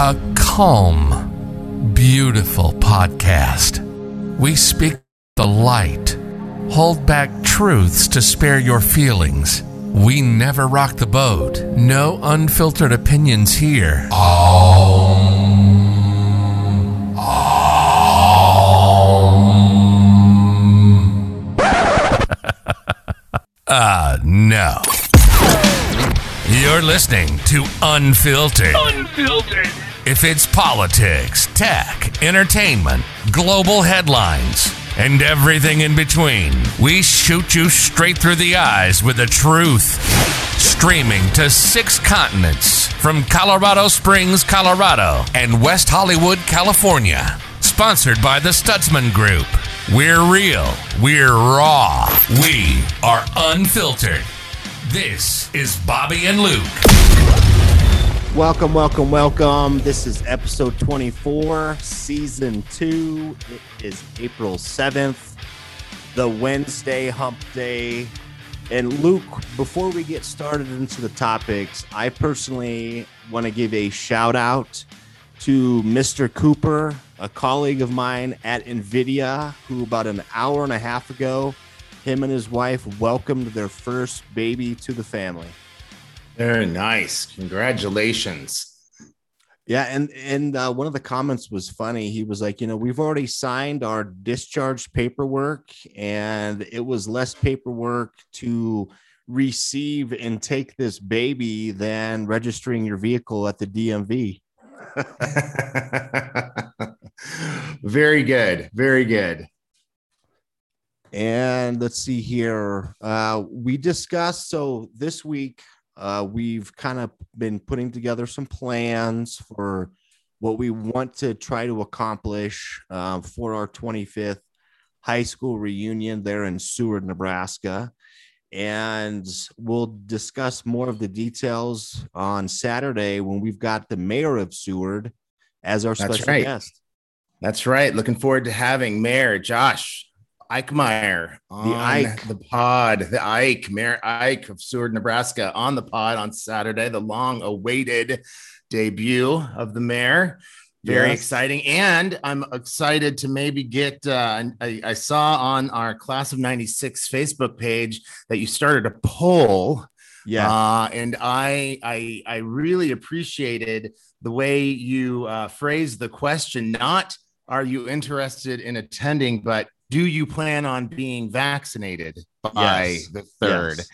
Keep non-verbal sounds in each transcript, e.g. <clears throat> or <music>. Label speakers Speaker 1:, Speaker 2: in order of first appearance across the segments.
Speaker 1: a calm, beautiful podcast. We speak the light, hold back truths to spare your feelings. We never rock the boat. No unfiltered opinions here. Uh, no. You're listening to Unfiltered.
Speaker 2: Unfiltered.
Speaker 1: If it's politics, tech, entertainment, global headlines, and everything in between, we shoot you straight through the eyes with the truth. Streaming to six continents from Colorado Springs, Colorado, and West Hollywood, California. Sponsored by the Stutzman Group. We're real. We're raw. We are unfiltered. This is Bobby and Luke.
Speaker 3: Welcome, welcome, welcome. This is episode 24, season two. It is April 7th, the Wednesday hump day. And Luke, before we get started into the topics, I personally want to give a shout out to Mr. Cooper, a colleague of mine at NVIDIA, who about an hour and a half ago, him and his wife welcomed their first baby to the family.
Speaker 4: Very nice. Congratulations.
Speaker 3: Yeah, and and uh, one of the comments was funny. He was like, you know, we've already signed our discharge paperwork, and it was less paperwork to receive and take this baby than registering your vehicle at the DMV. <laughs>
Speaker 4: very good. Very good.
Speaker 3: And let's see here. Uh, we discussed so this week uh, we've kind of been putting together some plans for what we want to try to accomplish uh, for our 25th high school reunion there in Seward, Nebraska. And we'll discuss more of the details on Saturday when we've got the mayor of Seward as our
Speaker 4: That's
Speaker 3: special
Speaker 4: right.
Speaker 3: guest.
Speaker 4: That's right. Looking forward to having Mayor Josh Eickmeier on
Speaker 3: Ike.
Speaker 4: the pod. The Ike, Mayor Ike of Seward, Nebraska, on the pod on Saturday. The long-awaited debut of the mayor. Very
Speaker 3: Yes.
Speaker 4: exciting, and I'm excited to maybe get. Uh, I, I saw on our Class of '96 Facebook page that you started a poll
Speaker 3: Yeah.
Speaker 4: Uh, and I, I, I really appreciated the way you uh, phrased the question. Not are you interested in attending, but do you plan on being vaccinated by
Speaker 3: Yes.
Speaker 4: the third?
Speaker 3: Yes.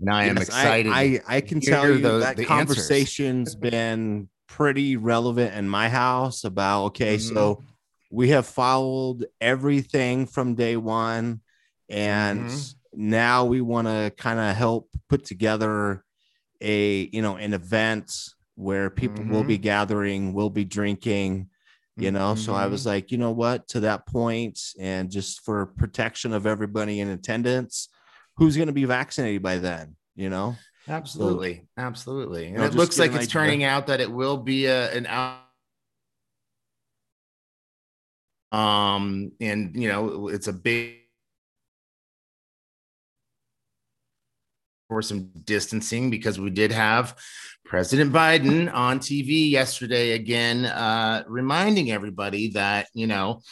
Speaker 4: And I am excited.
Speaker 3: I, I, I can tell you
Speaker 4: the-
Speaker 3: that
Speaker 4: the
Speaker 3: conversation's been pretty relevant in my house about okay,
Speaker 4: Mhm.
Speaker 3: so we have followed everything from day one, and
Speaker 4: Mhm.
Speaker 3: now we want to kind of help put together a you know an event where people will
Speaker 4: Mm-hmm.
Speaker 3: be gathering, will be drinking. You know, so I
Speaker 4: Mm-hmm.
Speaker 3: was like, you know what, to that point, and just for protection of everybody in attendance, who's going to be vaccinated by then? You know,
Speaker 4: absolutely, absolutely. And
Speaker 3: know,
Speaker 4: it looks like it's
Speaker 3: idea.
Speaker 4: turning out that it will be a, an out. Um, and you know, it's a big for some distancing because we did have President Biden on TV yesterday again, uh, reminding everybody that you know,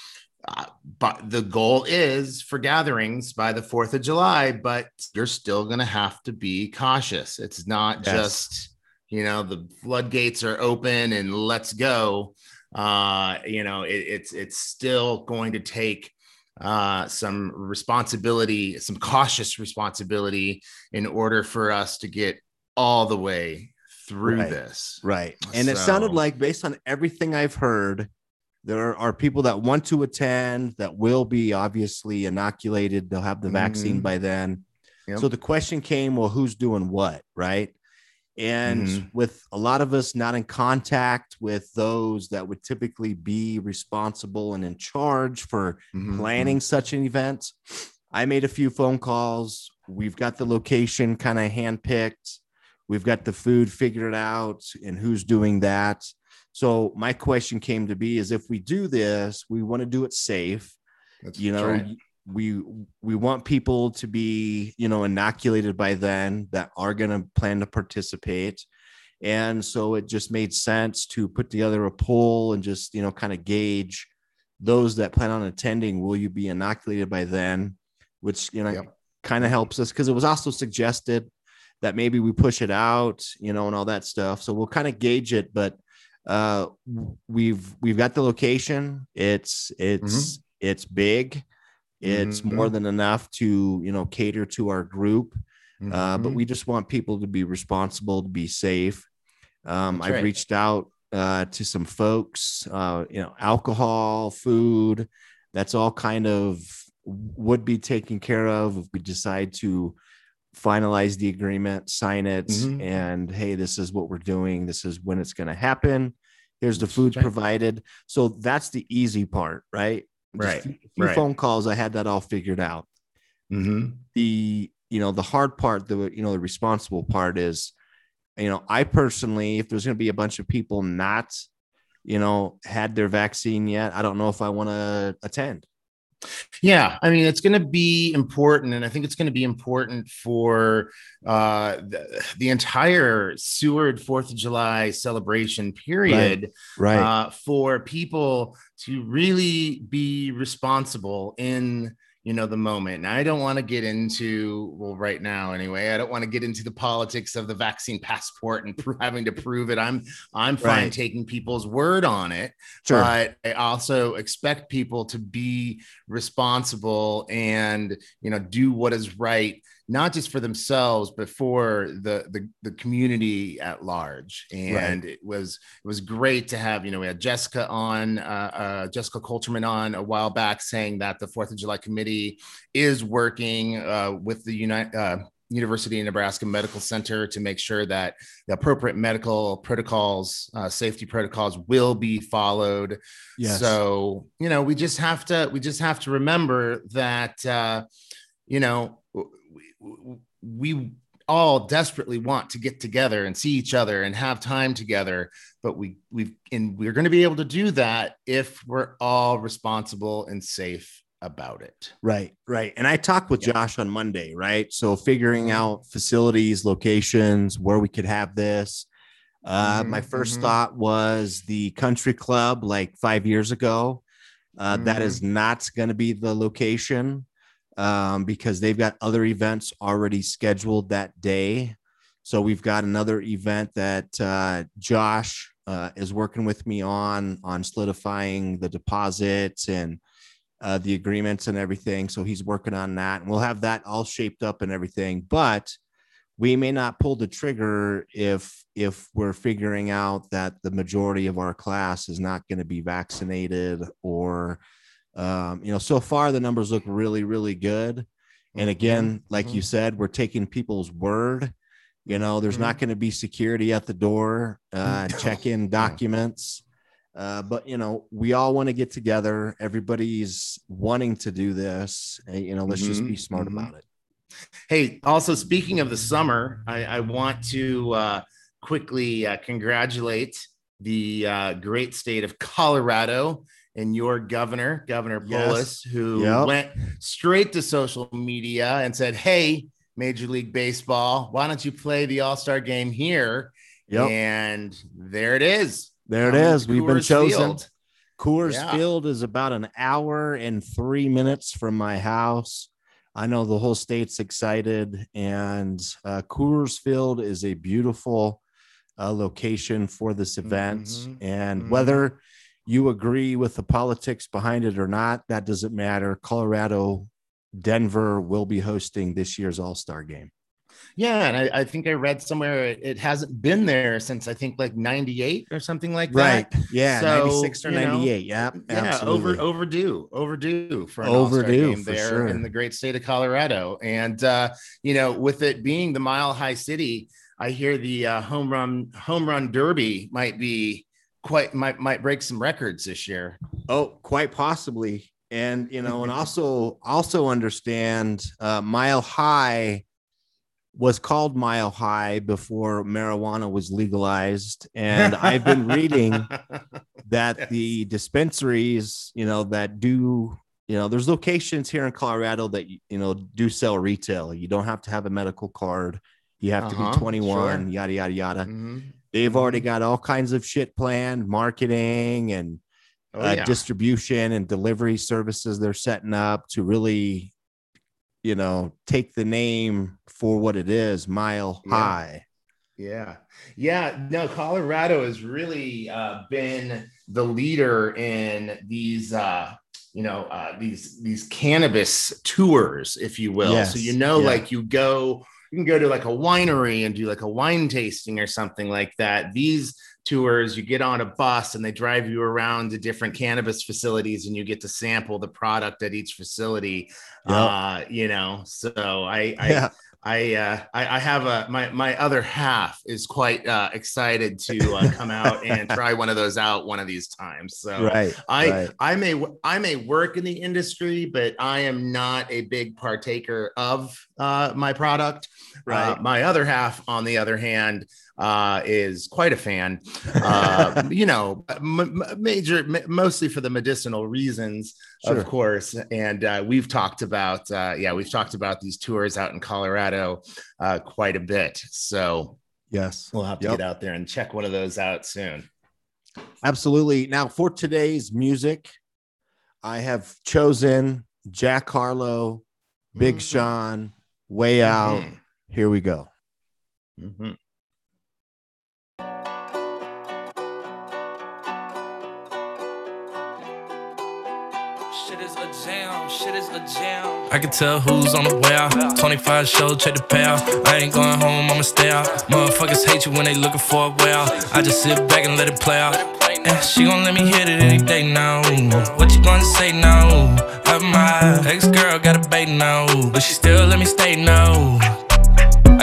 Speaker 4: uh, but the goal is for gatherings by the Fourth of July, but you're still going to have to be cautious. It's not
Speaker 3: Yes.
Speaker 4: just you know the floodgates are open and let's go. Uh, you know, it, it's it's still going to take uh, some responsibility, some cautious responsibility in order for us to get all the way through
Speaker 3: Right.
Speaker 4: this.
Speaker 3: Right. And it sounded like, based on everything I've heard, there are people that want to attend that will be obviously inoculated. They'll have the vaccine
Speaker 4: Mhm.
Speaker 3: by then.
Speaker 4: Yep.
Speaker 3: So the question came, well, who's doing what? Right. And
Speaker 4: Mhm.
Speaker 3: with a lot of us not in contact with those that would typically be responsible and in charge for
Speaker 4: Mhm.
Speaker 3: planning such an event. I made a few phone calls. We've got the location kind of handpicked. We've got the food figured out and who's doing that. So my question came to be is if we do this, we want to do it safe.
Speaker 4: That's
Speaker 3: You know,
Speaker 4: right.
Speaker 3: We we want people to be, you know, inoculated by then that are going to plan to participate. And so it just made sense to put together a poll and just, you know, kind of gauge those that plan on attending. Will you be inoculated by then? Which, you know, yep. kind of helps us because it was also suggested that maybe we push it out, you know, and all that stuff. So we'll kind of gauge it, but uh we've we've got the location. It's it's mm-hmm. it's big. It's mm-hmm. more than enough to, you know, cater to our group. Mm-hmm. Uh, but mm-hmm. we just want people to be responsible, to be safe. Um, I've right. reached out uh, to some folks, uh, you know, alcohol, food, that's all kind of would be taken care of if we decide to finalize the agreement, sign it, mm-hmm. and hey, this is what we're doing. This is when it's going to happen. Here's the food provided. So that's the easy part, right?
Speaker 4: Just right.
Speaker 3: A few
Speaker 4: right.
Speaker 3: phone calls, I had that all figured out.
Speaker 4: Mm-hmm.
Speaker 3: The you know the hard part, the you know the responsible part is, you know, I personally, if there's going to be a bunch of people not, you know, had their vaccine yet, I don't know if I want to attend.
Speaker 4: Yeah, I mean, it's going to be important, and I think it's going to be important for uh, the, the entire Seward Fourth of July celebration period,
Speaker 3: right? right.
Speaker 4: Uh, for people to really be responsible in you know the moment and i don't want to get into well right now anyway i don't want to get into the politics of the vaccine passport and having to prove it i'm i'm fine right. taking people's word on it sure. but i also expect people to be responsible and you know do what is right not just for themselves but for the the, the community at large and right. it was it was great to have you know we had jessica on uh, uh, jessica Coulterman on a while back saying that the fourth of july committee is working uh, with the united uh, University of Nebraska Medical Center to make sure that the appropriate medical protocols, uh, safety protocols will be followed. Yes. So, you know, we just have to, we just have to remember that, uh, you know, we all desperately want to get together and see each other and have time together but we we've and we're going to be able to do that if we're all responsible and safe about it
Speaker 3: right right and i talked with yeah. josh on monday right so figuring mm-hmm. out facilities locations where we could have this uh, mm-hmm, my 1st mm-hmm. thought was the country club like five years ago uh, that is mm-hmm. not going to be the location um, because they've got other events already scheduled that day. So we've got another event that uh, Josh uh, is working with me on on solidifying the deposits and uh, the agreements and everything. So he's working on that, and we'll have that all shaped up and everything. But we may not pull the trigger if if we're figuring out that the majority of our class is not going to be vaccinated or um, you know, so far the numbers look really, really good. And mm-hmm. again, like mm-hmm. you said, we're taking people's word. You know, there's mm-hmm. not going to be security at the door, uh, <laughs> check in documents. Uh, but you know, we all want to get together. Everybody's wanting to do this. You know, let's just be mm-hmm. smart
Speaker 4: mm-hmm.
Speaker 3: about it.
Speaker 4: Hey, also speaking of the summer, I, I want to uh, quickly uh, congratulate the uh, great state of Colorado and your governor, Governor yes. who yep. went straight to social media and said, Hey, Major League Baseball, why don't you play the All Star game here? Yep. And there it is.
Speaker 3: There it is. We've been chosen. Field. Coors yeah. Field is about an hour and three minutes from my house. I know the whole state's excited, and uh, Coors Field is a beautiful uh, location for this event. Mm-hmm. And mm-hmm. whether you agree with the politics behind it or not, that doesn't matter. Colorado, Denver will be hosting this year's All Star game.
Speaker 4: Yeah, and I, I, think I read somewhere it hasn't been there since I think like '98 or something like
Speaker 3: that. Right? Yeah, so, '96 or '98. Yeah,
Speaker 4: yeah, over overdue, overdue for an overdue game there sure. in the great state of Colorado. And uh, you know, with it being the Mile High City, I hear the uh, home run home run derby might be quite might might break some records this year.
Speaker 3: Oh, quite possibly. And you know, and <laughs> also also understand uh, Mile High was called Mile High before marijuana was legalized, and I've been reading <laughs> that yes. the dispensaries, you know, that do you know, there's locations here in Colorado that you know do sell retail. You don't have to have a medical card. You have uh-huh, to be uh-huh. 21, sure. yada yada yada. Mm-hmm They've already got all kinds of shit planned, marketing and
Speaker 4: Oh,
Speaker 3: uh,
Speaker 4: yeah.
Speaker 3: distribution and delivery services they're setting up to really, you know, take the name for what it is, Mile
Speaker 4: Yeah.
Speaker 3: High.
Speaker 4: Yeah. Yeah. No, Colorado has really uh, been the leader in these, uh, you know, uh, these these cannabis tours, if you will.
Speaker 3: Yes.
Speaker 4: So you know,
Speaker 3: Yeah.
Speaker 4: like you go, you can go to like a winery and do like a wine tasting or something like that. These tours, you get on a bus and they drive you around to different cannabis facilities and you get to sample the product at each facility.
Speaker 3: Yep.
Speaker 4: Uh, you know, so I, I
Speaker 3: Yeah.
Speaker 4: I, uh, I I have a my my other half is quite uh, excited to uh, <laughs> come out and try one of those out one of these times. So
Speaker 3: Right.
Speaker 4: I
Speaker 3: right.
Speaker 4: I may I may work in the industry, but I am not a big partaker of uh, my product. Uh, my other half, on the other hand, uh, is quite a fan. Uh, <laughs> you know, m- major, m- mostly for the medicinal reasons,
Speaker 3: Sure.
Speaker 4: of course. And uh, we've talked about, uh, yeah, we've talked about these tours out in Colorado uh, quite a bit. So
Speaker 3: yes.
Speaker 4: we'll have to
Speaker 3: Yep.
Speaker 4: get out there and check one of those out soon.
Speaker 3: Absolutely. Now, for today's music, I have chosen Jack Harlow, Big
Speaker 4: Mhm.
Speaker 3: Sean, Way Out.
Speaker 4: Mhm.
Speaker 3: Here we go.
Speaker 4: Mhm.
Speaker 2: I can tell who's on the way out. 25 show, check the payout. I ain't going home, I'ma stay out. Motherfuckers hate you when they looking for a way out. I just sit back and let it play out. Yeah, she gon' let me hit it any day now. What you gonna say now? Have my ex girl got a bait now, but she still let me stay now.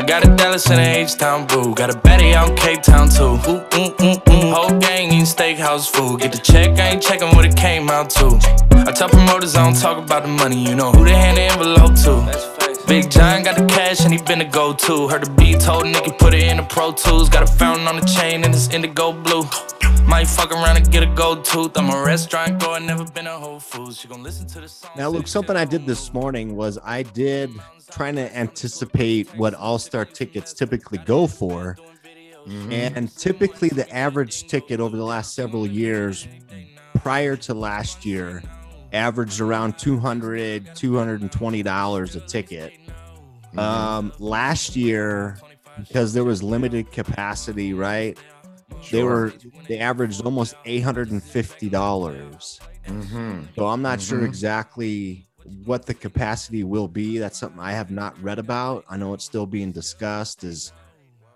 Speaker 2: Got a Dallas and a H-Town boo. Got a out in Cape Town too. Ooh, ooh, ooh, ooh. Whole gang eating steakhouse food. Get the check, I ain't checking what it came out to. I tell promoters I don't talk about the money. You know who they hand the envelope to. Big John got the cash and he been the go-to. Heard the beat told Nicky put it in the Pro Tools. Got a fountain on the chain and it's indigo blue. Might fuck around and get a gold tooth. I'm a restaurant goer, never been a Whole Foods. She gon' listen to the song.
Speaker 3: Now, Luke, something I did this morning was I did trying to anticipate what All Star tickets typically go for. And typically, the average ticket over the last several years prior to last year averaged around 200 $220 a ticket. Um, last year, because there was limited capacity, right? They
Speaker 4: Sure.
Speaker 3: were they averaged almost $850.
Speaker 4: Mhm.
Speaker 3: So I'm not sure
Speaker 4: Mhm.
Speaker 3: exactly what the capacity will be. That's something I have not read about. I know it's still being discussed is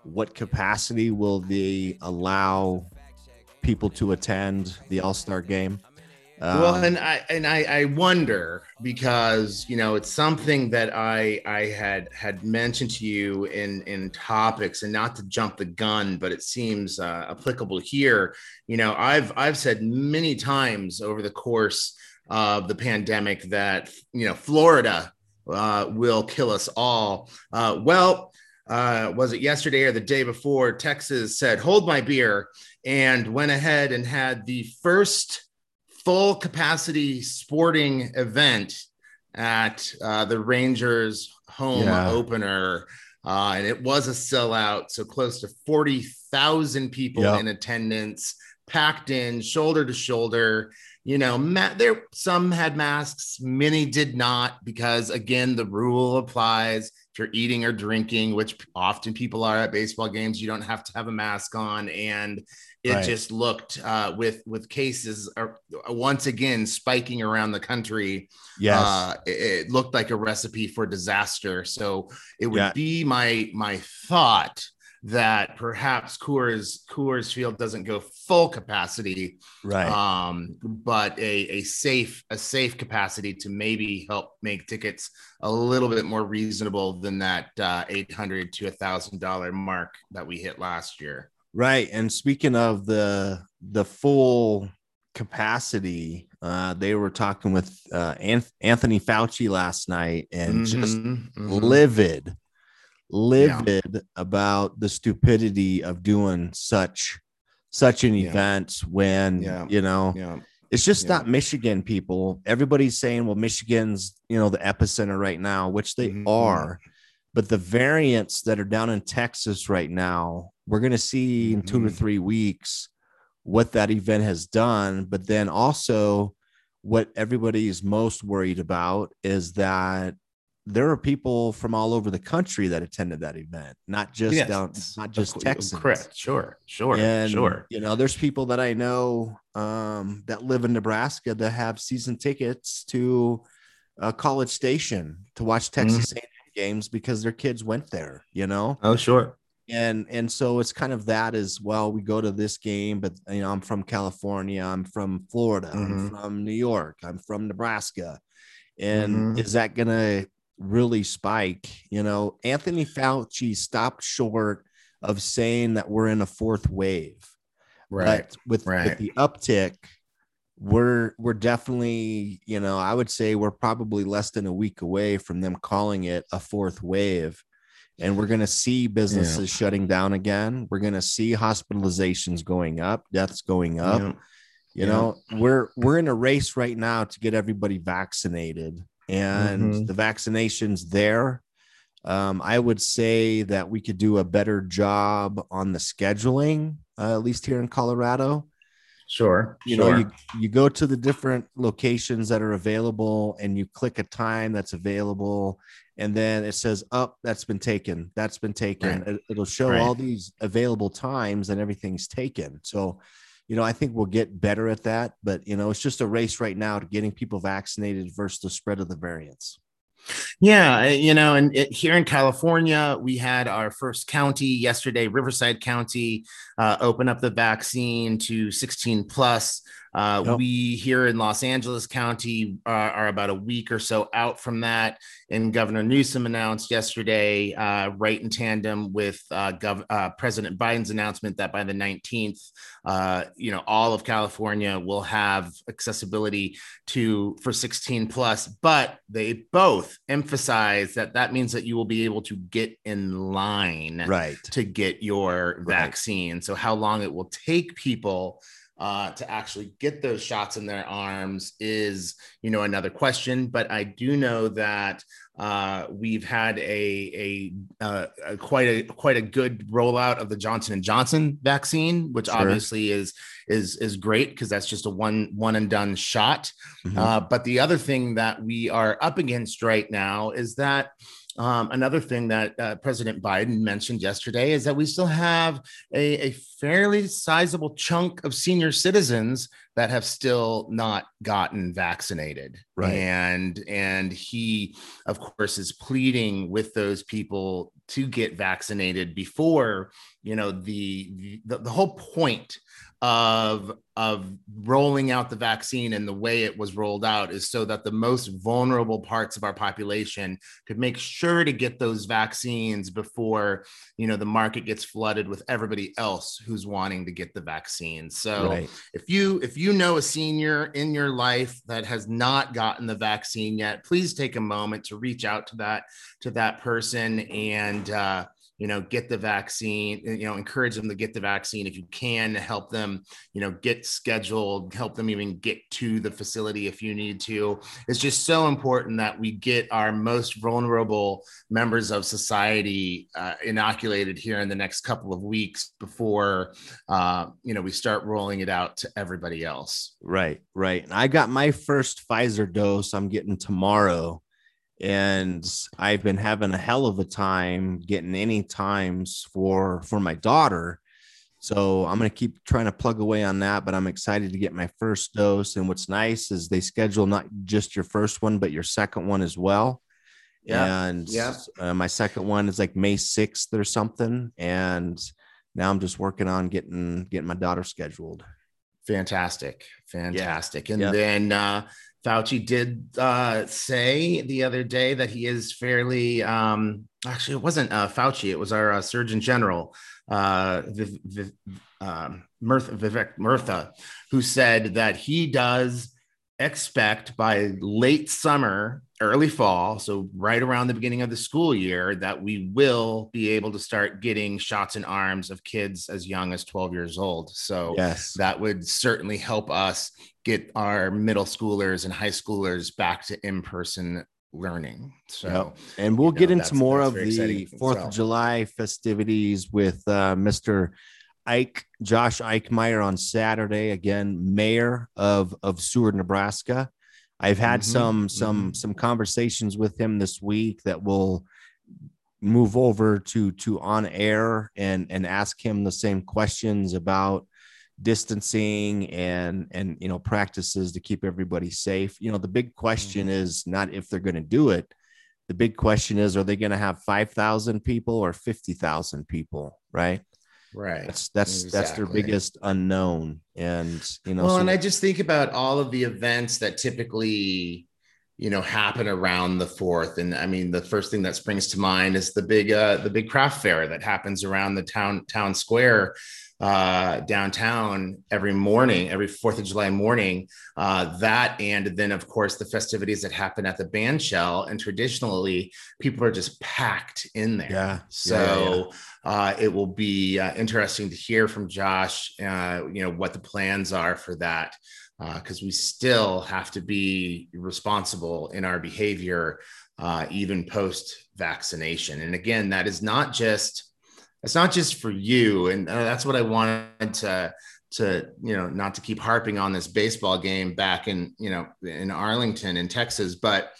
Speaker 3: what capacity will they allow people to attend the All-Star game?
Speaker 4: well
Speaker 3: Um,
Speaker 4: and i and I, I wonder because you know it's something that i i had had mentioned to you in in topics and not to jump the gun but it seems uh, applicable here you know i've i've said many times over the course of the pandemic that you know florida uh, will kill us all uh, well uh, was it yesterday or the day before texas said hold my beer and went ahead and had the first full capacity sporting event at uh, the Rangers home
Speaker 3: Yeah.
Speaker 4: opener. Uh, and it was a sellout. So close to 40,000 people
Speaker 3: Yep.
Speaker 4: in attendance, packed in shoulder to shoulder. You know, ma- there some had masks, many did not, because again, the rule applies. If you're eating or drinking, which often people are at baseball games, you don't have to have a mask on. And it
Speaker 3: Right.
Speaker 4: just looked uh, with with cases uh, once again spiking around the country.
Speaker 3: yes.
Speaker 4: Uh, it, it looked like a recipe for disaster. So it would
Speaker 3: Yeah.
Speaker 4: be my my thought that perhaps Coors Coors Field doesn't go full capacity,
Speaker 3: right.
Speaker 4: um, but a, a safe a safe capacity to maybe help make tickets a little bit more reasonable than that uh, eight hundred to a thousand dollar mark that we hit last year.
Speaker 3: Right. And speaking of the the full capacity, uh, they were talking with uh, Anthony Fauci last night and just
Speaker 4: Mhm, mhm.
Speaker 3: Livid, livid about the stupidity of doing such such an
Speaker 4: Yeah.
Speaker 3: event when
Speaker 4: Yeah.
Speaker 3: you know
Speaker 4: yeah.
Speaker 3: it's just
Speaker 4: Yeah.
Speaker 3: not Michigan people. Everybody's saying, well, Michigan's you know the epicenter right now, which they
Speaker 4: Mhm.
Speaker 3: are, but the variants that are down in Texas right now, we're going to see in 2 to
Speaker 4: Mhm.
Speaker 3: three weeks what that event has done. But then also, what everybody is most worried about is that there are people from all over the country that attended that event, not just
Speaker 4: Yes,
Speaker 3: down, not just Texans.
Speaker 4: Correct. Sure. Sure.
Speaker 3: And
Speaker 4: sure.
Speaker 3: you know, there's people that I know um, that live in Nebraska that have season tickets to uh, College Station to watch
Speaker 4: Mm-hmm.
Speaker 3: Texas A&M games because their kids went there. You know,
Speaker 4: Oh, sure.
Speaker 3: and and so it's kind of that as well. We go to this game, but you know, I'm from California, I'm from Florida, I'm
Speaker 4: Mhm.
Speaker 3: from New York, I'm from Nebraska, and
Speaker 4: Mhm.
Speaker 3: is that gonna really spike? You know, Anthony Fauci stopped short of saying that we're in a fourth wave.
Speaker 4: Right.
Speaker 3: But with,
Speaker 4: right.
Speaker 3: with the uptick, we're we're definitely, you know, I would say we're probably less than a week away from them calling it a fourth wave. And we're going to see businesses shutting down again. We're going to see hospitalizations going up, deaths going up.
Speaker 4: Yeah.
Speaker 3: You
Speaker 4: Yeah.
Speaker 3: know, we're we're in a race right now to get everybody vaccinated, and
Speaker 4: Mhm.
Speaker 3: the vaccination's there. Um, I would say that we could do a better job on the scheduling, uh, at least here in Colorado.
Speaker 4: Sure.
Speaker 3: You
Speaker 4: sure.
Speaker 3: know, you, you go to the different locations that are available and you click a time that's available, and then it says, Up, that's been taken. That's been taken.
Speaker 4: Right.
Speaker 3: It, it'll show
Speaker 4: Right.
Speaker 3: all these available times and everything's taken. So, you know, I think we'll get better at that. But, you know, it's just a race right now to getting people vaccinated versus the spread of the variants.
Speaker 4: Yeah, you know, and it, here in California, we had our first county yesterday, Riverside County, uh, open up the vaccine to 16 plus. Uh,
Speaker 3: Yep.
Speaker 4: We here in Los Angeles County uh, are about a week or so out from that. And Governor Newsom announced yesterday, uh, right in tandem with uh, Gov- uh, President Biden's announcement that by the 19th, uh, you know, all of California will have accessibility to for 16 plus but they both emphasize that that means that you will be able to get in line
Speaker 3: Right.
Speaker 4: to get your
Speaker 3: Right.
Speaker 4: vaccine so how long it will take people uh, to actually get those shots in their arms is you know another question but i do know that uh, we've had a, a, uh, a quite a quite a good rollout of the Johnson and Johnson vaccine, which
Speaker 3: Sure.
Speaker 4: obviously is is is great because that's just a one one and done shot.
Speaker 3: Mhm.
Speaker 4: Uh, but the other thing that we are up against right now is that um, another thing that uh, President Biden mentioned yesterday is that we still have a, a fairly sizable chunk of senior citizens that have still not gotten vaccinated.
Speaker 3: Right.
Speaker 4: And and he, of course, is pleading with those people to get vaccinated before you know the the, the whole point of of rolling out the vaccine and the way it was rolled out is so that the most vulnerable parts of our population could make sure to get those vaccines before you know the market gets flooded with everybody else who's wanting to get the vaccine so
Speaker 3: right.
Speaker 4: if you if you know a senior in your life that has not gotten the vaccine yet please take a moment to reach out to that to that person and uh you know get the vaccine you know encourage them to get the vaccine if you can help them you know get scheduled help them even get to the facility if you need to it's just so important that we get our most vulnerable members of society uh, inoculated here in the next couple of weeks before uh, you know we start rolling it out to everybody else
Speaker 3: Right, right. And I got my first Pfizer dose. I'm getting tomorrow, and I've been having a hell of a time getting any times for for my daughter. So I'm gonna keep trying to plug away on that. But I'm excited to get my first dose. And what's nice is they schedule not just your first one, but your second one as well.
Speaker 4: Yeah,
Speaker 3: And
Speaker 4: yeah.
Speaker 3: uh, my second one is like May 6th or something. And now I'm just working on getting getting my daughter scheduled.
Speaker 4: fantastic fantastic and
Speaker 3: Yeah.
Speaker 4: then uh fauci did uh say the other day that he is fairly um actually it wasn't uh fauci it was our uh, surgeon general uh Viv, Viv, um Murthy, Vivek Murthy, who said that he does expect by late summer, early fall, so right around the beginning of the school year, that we will be able to start getting shots in arms of kids as young as 12 years old. So
Speaker 3: Yes.
Speaker 4: that would certainly help us get our middle schoolers and high schoolers back to in person learning. So,
Speaker 3: yep. and we'll get know, into more of the Fourth of July festivities with uh, Mr. Ike, Josh Eickmeier on Saturday. Again, mayor of of Seward, Nebraska. I've had mm-hmm. some some mm-hmm. some conversations with him this week that will move over to to on air and and ask him the same questions about distancing and and you know practices to keep everybody safe you know the big question mm-hmm. is not if they're going to do it the big question is are they going to have 5000 people or 50000 people right
Speaker 4: right
Speaker 3: that's that's exactly. that's their biggest unknown and you know
Speaker 4: well so- and i just think about all of the events that typically you know happen around the fourth and i mean the first thing that springs to mind is the big uh the big craft fair that happens around the town town square uh, downtown every morning, every Fourth of July morning. Uh, that and then, of course, the festivities that happen at the bandshell. And traditionally, people are just packed in there.
Speaker 3: Yeah.
Speaker 4: So yeah, yeah. Uh, it will be uh, interesting to hear from Josh. Uh, you know what the plans are for that because uh, we still have to be responsible in our behavior, uh, even post vaccination. And again, that is not just it's not just for you, and uh, that's what I wanted to to you know not to keep harping on this baseball game back in you know in Arlington in Texas, but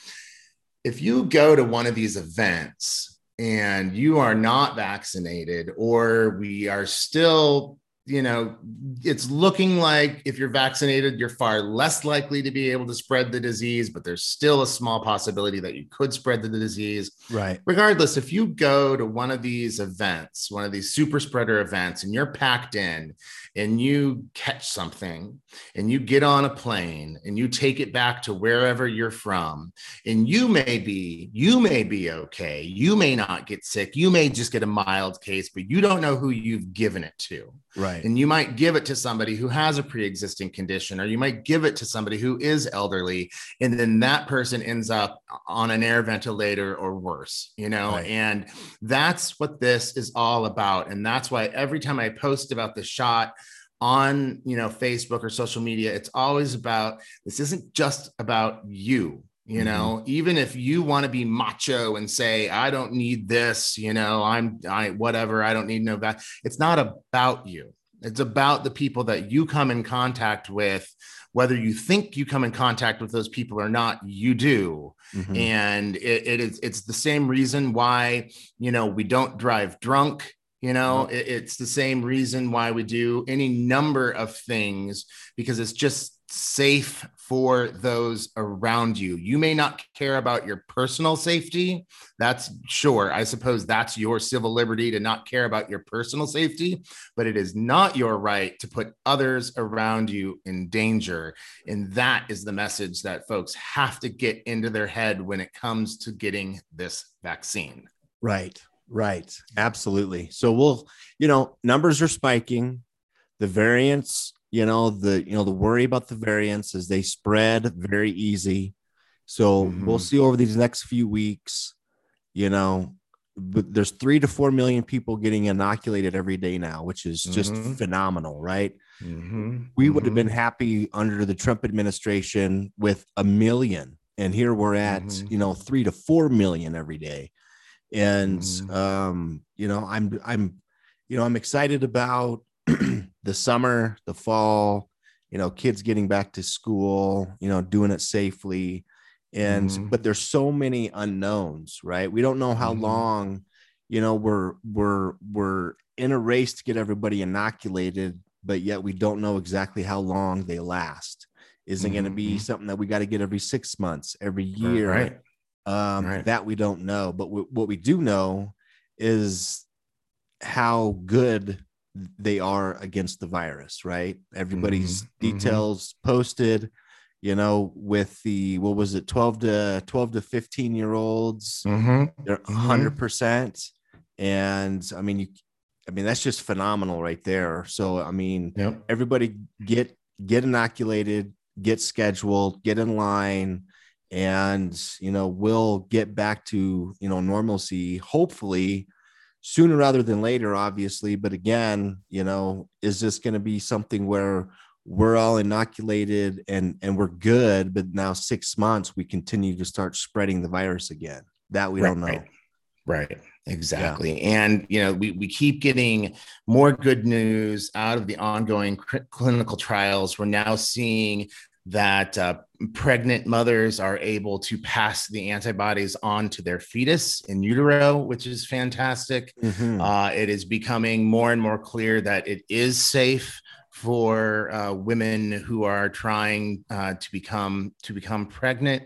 Speaker 4: if you go to one of these events and you are not vaccinated or we are still you know, it's looking like if you're vaccinated, you're far less likely to be able to spread the disease, but there's still a small possibility that you could spread the disease.
Speaker 3: Right.
Speaker 4: Regardless, if you go to one of these events, one of these super spreader events, and you're packed in and you catch something and you get on a plane and you take it back to wherever you're from, and you may be, you may be okay. You may not get sick. You may just get a mild case, but you don't know who you've given it to.
Speaker 3: Right.
Speaker 4: And you might give it to somebody who has a pre existing condition, or you might give it to somebody who is elderly. And then that person ends up on an air ventilator or worse, you know? Right. And that's what this is all about. And that's why every time I post about the shot, on you know facebook or social media it's always about this isn't just about you you know mm-hmm. even if you want to be macho and say i don't need this you know i'm i whatever i don't need no back it's not about you it's about the people that you come in contact with whether you think you come in contact with those people or not you do mm-hmm. and it, it is it's the same reason why you know we don't drive drunk you know mm-hmm. it, it's the same reason why we do any number of things because it's just safe for those around you. You may not care about your personal safety. That's sure. I suppose that's your civil liberty to not care about your personal safety, but it is not your right to put others around you in danger. And that is the message that folks have to get into their head when it comes to getting this vaccine.
Speaker 3: Right. Right. Absolutely. So we'll, you know, numbers are spiking. The variants you know the you know the worry about the variants is they spread very easy so mm-hmm. we'll see over these next few weeks you know but there's three to four million people getting inoculated every day now which is just mm-hmm. phenomenal right mm-hmm. we would have been mm-hmm. happy under the trump administration with a million and here we're at mm-hmm. you know three to four million every day and mm-hmm. um you know i'm i'm you know i'm excited about <clears throat> the summer, the fall, you know, kids getting back to school, you know, doing it safely. And mm-hmm. but there's so many unknowns, right? We don't know how mm-hmm. long, you know, we're we're we're in a race to get everybody inoculated, but yet we don't know exactly how long they last. Is it going to be something that we got to get every six months, every year?
Speaker 4: Right.
Speaker 3: Um, right. That we don't know. But w- what we do know is how good they are against the virus, right? Everybody's mm-hmm. mm-hmm. details mm-hmm. posted, you know, with the what was it, 12 to 12 to 15 year olds, mm-hmm. they're 100 mm-hmm. percent. And I mean, you, I mean, that's just phenomenal right there. So, I mean, yep. everybody get get inoculated, get scheduled, get in line, and you know, we'll get back to you know normalcy. Hopefully, sooner rather than later, obviously. But again, you know, is this going to be something where we're all inoculated and and we're good but now six months we continue to start spreading the virus again that we right, don't know
Speaker 4: right, right. exactly yeah. and you know we, we keep getting more good news out of the ongoing clinical trials we're now seeing that uh, pregnant mothers are able to pass the antibodies on to their fetus in utero, which is fantastic. Mm-hmm. Uh, it is becoming more and more clear that it is safe for uh, women who are trying uh, to become to become pregnant,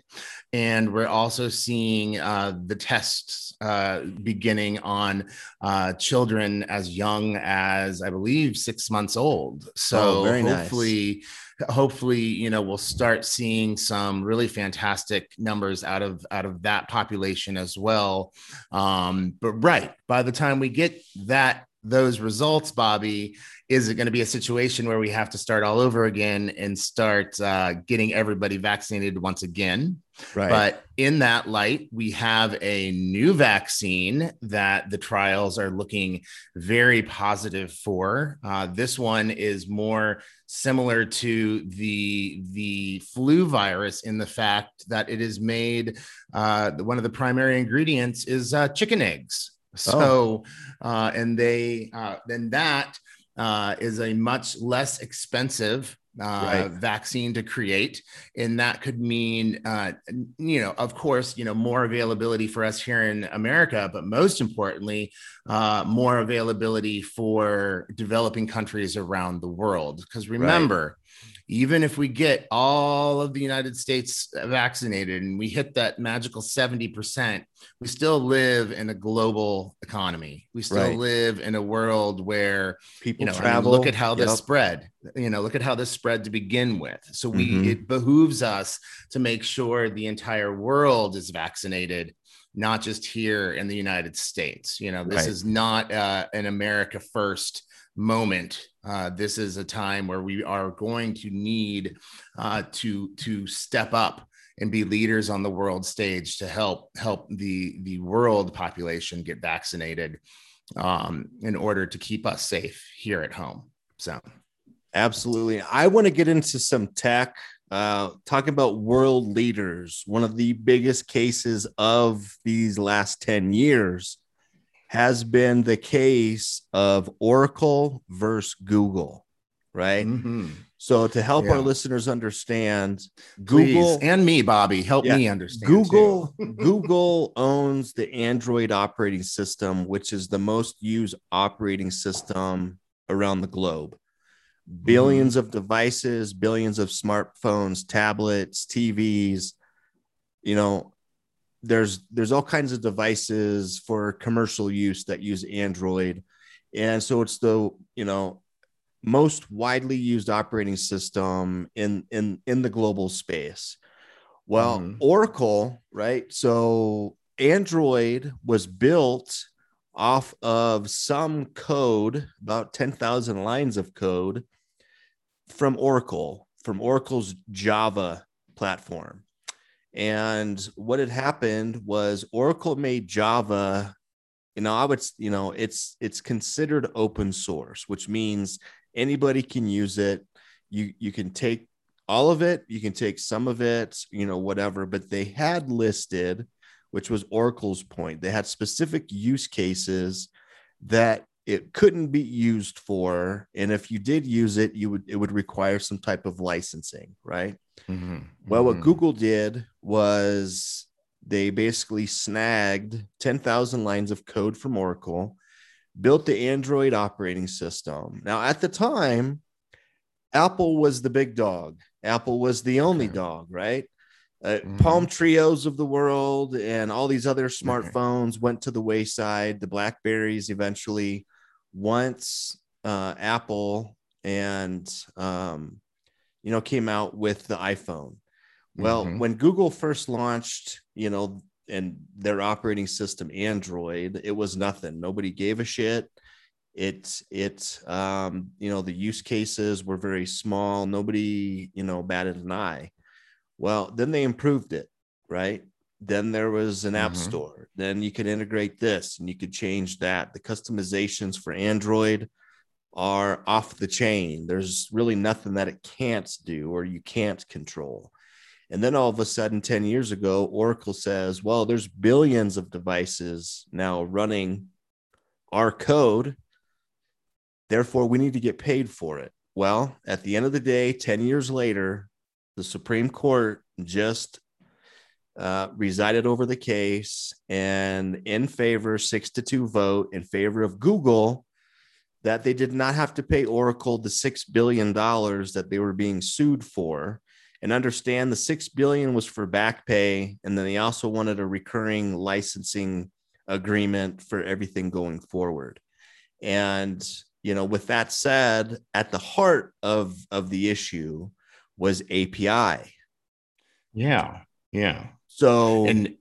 Speaker 4: and we're also seeing uh, the tests uh, beginning on uh, children as young as I believe six months old. So oh, hopefully. Nice hopefully you know we'll start seeing some really fantastic numbers out of out of that population as well. Um but right by the time we get that those results, Bobby, is it going to be a situation where we have to start all over again and start uh, getting everybody vaccinated once again? Right. But in that light, we have a new vaccine that the trials are looking very positive for. Uh, this one is more similar to the the flu virus in the fact that it is made. Uh, one of the primary ingredients is uh, chicken eggs. Oh. So, oh. uh, and they uh, then that uh, is a much less expensive uh, right. vaccine to create, and that could mean, uh, you know, of course, you know, more availability for us here in America, but most importantly, uh, more availability for developing countries around the world. Because remember. Even if we get all of the United States vaccinated and we hit that magical 70%, we still live in a global economy. We still right. live in a world where
Speaker 3: people
Speaker 4: you know,
Speaker 3: travel.
Speaker 4: I mean, look at how this yep. spread. You know, look at how this spread to begin with. So we mm-hmm. it behooves us to make sure the entire world is vaccinated not just here in the United States. You know, this right. is not uh, an America first moment. Uh, this is a time where we are going to need uh, to to step up and be leaders on the world stage to help help the the world population get vaccinated um, in order to keep us safe here at home. So,
Speaker 3: absolutely, I want to get into some tech. Uh, talk about world leaders. One of the biggest cases of these last 10 years has been the case of Oracle versus Google, right? Mm-hmm. So to help yeah. our listeners understand, Google
Speaker 4: Please. and me, Bobby, help yeah, me understand.
Speaker 3: Google <laughs> Google owns the Android operating system, which is the most used operating system around the globe. 1000000000s mm-hmm. of devices, billions of smartphones, tablets, TVs, you know, there's there's all kinds of devices for commercial use that use android. And so it's the you know most widely used operating system in in in the global space. Well mm-hmm. oracle right? So android was built off of some code about 10,000 lines of code from oracle from oracle's java platform and what had happened was Oracle made Java, you know, I would, you know, it's it's considered open source, which means anybody can use it. You you can take all of it, you can take some of it, you know, whatever. But they had listed, which was Oracle's point, they had specific use cases that it couldn't be used for and if you did use it you would it would require some type of licensing right mm-hmm. well what mm-hmm. google did was they basically snagged 10,000 lines of code from oracle built the android operating system now at the time apple was the big dog apple was the only okay. dog right uh, mm-hmm. Palm Treos of the world and all these other smartphones went to the wayside. The Blackberries eventually once uh, Apple and um, you know came out with the iPhone. Well, mm-hmm. when Google first launched, you know, and their operating system Android, it was nothing. Nobody gave a shit. It it um, you know the use cases were very small. Nobody you know batted an eye. Well, then they improved it, right? Then there was an app mm-hmm. store then you could integrate this and you could change that the customizations for android are off the chain. There's really nothing that it can't do or you can't control. And then all of a sudden, 10 years ago, Oracle says, well, there's billions of devices now running our code. Therefore, we need to get paid for it. Well, at the end of the day, 10 years later, the Supreme Court just uh, resided over the case and in favor, six to two vote in favor of Google that they did not have to pay Oracle the $6 billion that they were being sued for. And understand the six billion was for back pay, and then they also wanted a recurring licensing agreement for everything going forward. And you know, with that said, at the heart of of the issue was API.
Speaker 4: Yeah, yeah.
Speaker 3: So and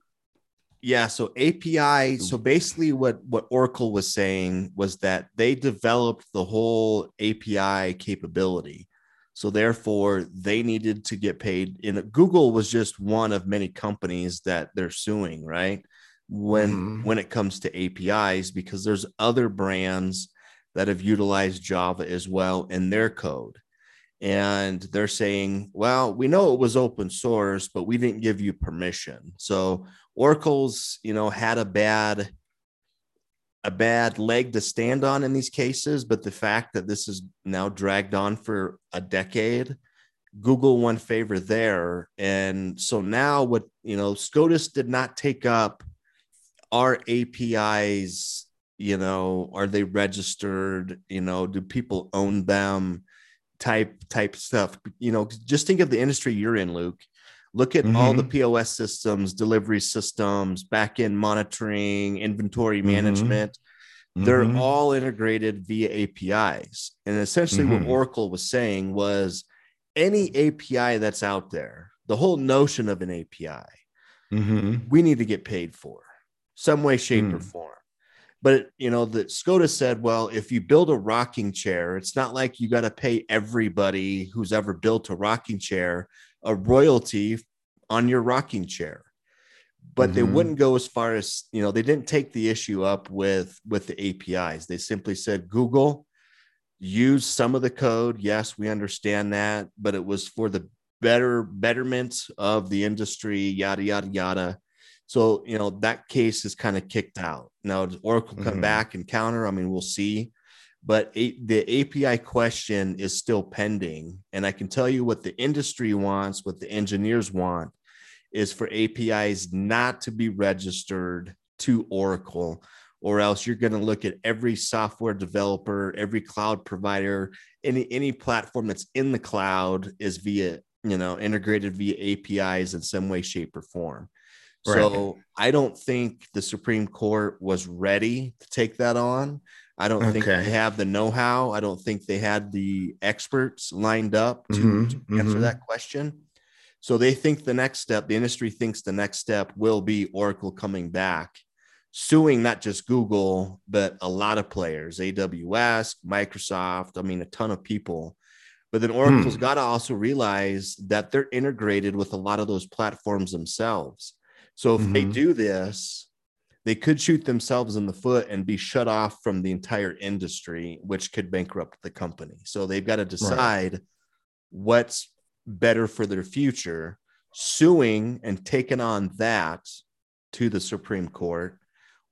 Speaker 3: yeah, so API. So basically, what what Oracle was saying was that they developed the whole API capability. So therefore, they needed to get paid. And Google was just one of many companies that they're suing, right? When mm-hmm. when it comes to APIs, because there's other brands that have utilized Java as well in their code and they're saying, well, we know it was open source, but we didn't give you permission. So Oracle's, you know, had a bad a bad leg to stand on in these cases, but the fact that this is now dragged on for a decade, Google won favor there. And so now what, you know, SCOTUS did not take up our APIs, you know, are they registered? You know, do people own them? Type type stuff. You know, just think of the industry you're in, Luke. Look at mm-hmm. all the mm-hmm. POS systems, delivery systems, back end monitoring, inventory mm-hmm. management. They're mm-hmm. all integrated via APIs. And essentially, what mm-hmm. Oracle was saying was any API that's out there, the whole notion of an API,
Speaker 4: mm-hmm.
Speaker 3: we need to get paid for some way, shape, mm. or form. But you know, that SCOTUS said, well, if you build a rocking chair, it's not like you got to pay everybody who's ever built a rocking chair a royalty on your rocking chair. But mm-hmm. they wouldn't go as far as you know, they didn't take the issue up with with the APIs. They simply said, Google, use some of the code. Yes, we understand that, but it was for the better betterment of the industry, yada yada yada. So, you know, that case is kind of kicked out. Now, does Oracle come mm-hmm. back and counter? I mean, we'll see. But a, the API question is still pending. And I can tell you what the industry wants, what the engineers want is for APIs not to be registered to Oracle, or else you're going to look at every software developer, every cloud provider, any any platform that's in the cloud is via you know integrated via APIs in some way, shape, or form. Right. So I don't think the Supreme Court was ready to take that on. I don't okay. think they have the know-how. I don't think they had the experts lined up to, mm-hmm. to answer mm-hmm. that question. So they think the next step, the industry thinks the next step will be Oracle coming back, suing not just Google, but a lot of players, AWS, Microsoft, I mean, a ton of people. But then Oracle's hmm. got to also realize that they're integrated with a lot of those platforms themselves. So if mm-hmm. they do this, they could shoot themselves in the foot and be shut off from the entire industry, which could bankrupt the company. So they've got to decide right. what's better for their future, suing and taking on that to the Supreme Court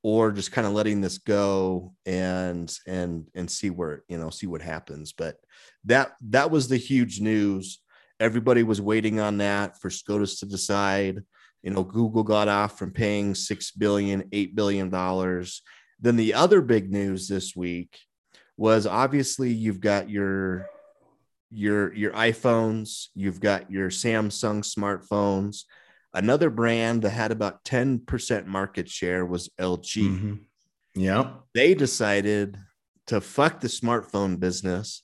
Speaker 3: or just kind of letting this go and and and see where you know see what happens but that that was the huge news everybody was waiting on that for scotus to decide you know google got off from paying six billion eight billion dollars. Then the other big news this week was obviously you've got your your your iphones you've got your samsung smartphones. Another brand that had about 10% market share was lg mm-hmm.
Speaker 4: yeah
Speaker 3: they decided to fuck the smartphone business.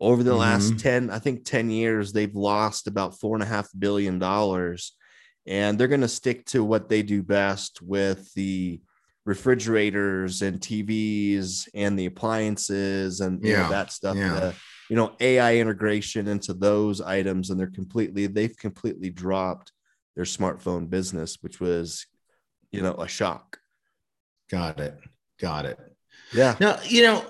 Speaker 3: Over the mm-hmm. last 10 i think 10 years they've lost about four and a half billion dollars and they're going to stick to what they do best with the refrigerators and TVs and the appliances and yeah, know, that stuff. Yeah. The, you know, AI integration into those items, and they're completely they've completely dropped their smartphone business, which was, you know, a shock.
Speaker 4: Got it. Got it.
Speaker 3: Yeah.
Speaker 4: Now, you know,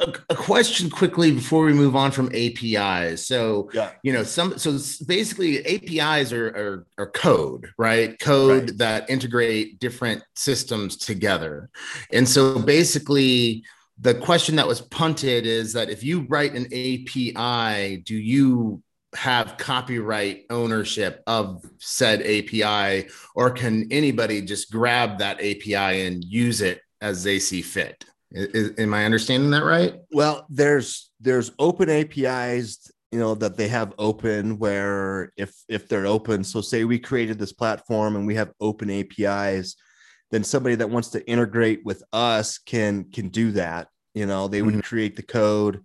Speaker 4: a, a, question quickly before we move on from APIs. So,
Speaker 3: yeah.
Speaker 4: you know, some so basically APIs are are, are code, right? Code right. that integrate different systems together. And so basically the question that was punted is that if you write an API, do you have copyright ownership of said API or can anybody just grab that API and use it as they see fit? Is, am I understanding that right?
Speaker 3: Well, there's there's open APIs, you know, that they have open where if if they're open, so say we created this platform and we have open APIs, then somebody that wants to integrate with us can can do that. You know, they would mm-hmm. create the code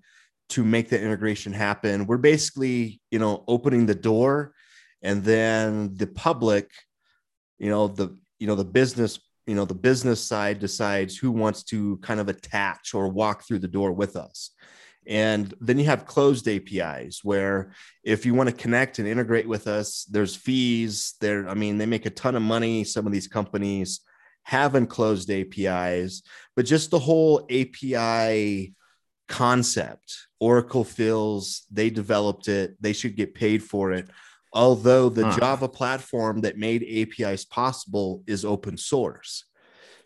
Speaker 3: to make the integration happen. We're basically, you know, opening the door and then the public, you know, the you know the business you know the business side decides who wants to kind of attach or walk through the door with us. And then you have closed apis where if you want to connect and integrate with us there's fees there i mean they make a ton of money some of these companies have enclosed apis but just the whole api concept oracle feels they developed it they should get paid for it although the huh. Java platform that made APIs possible is open source.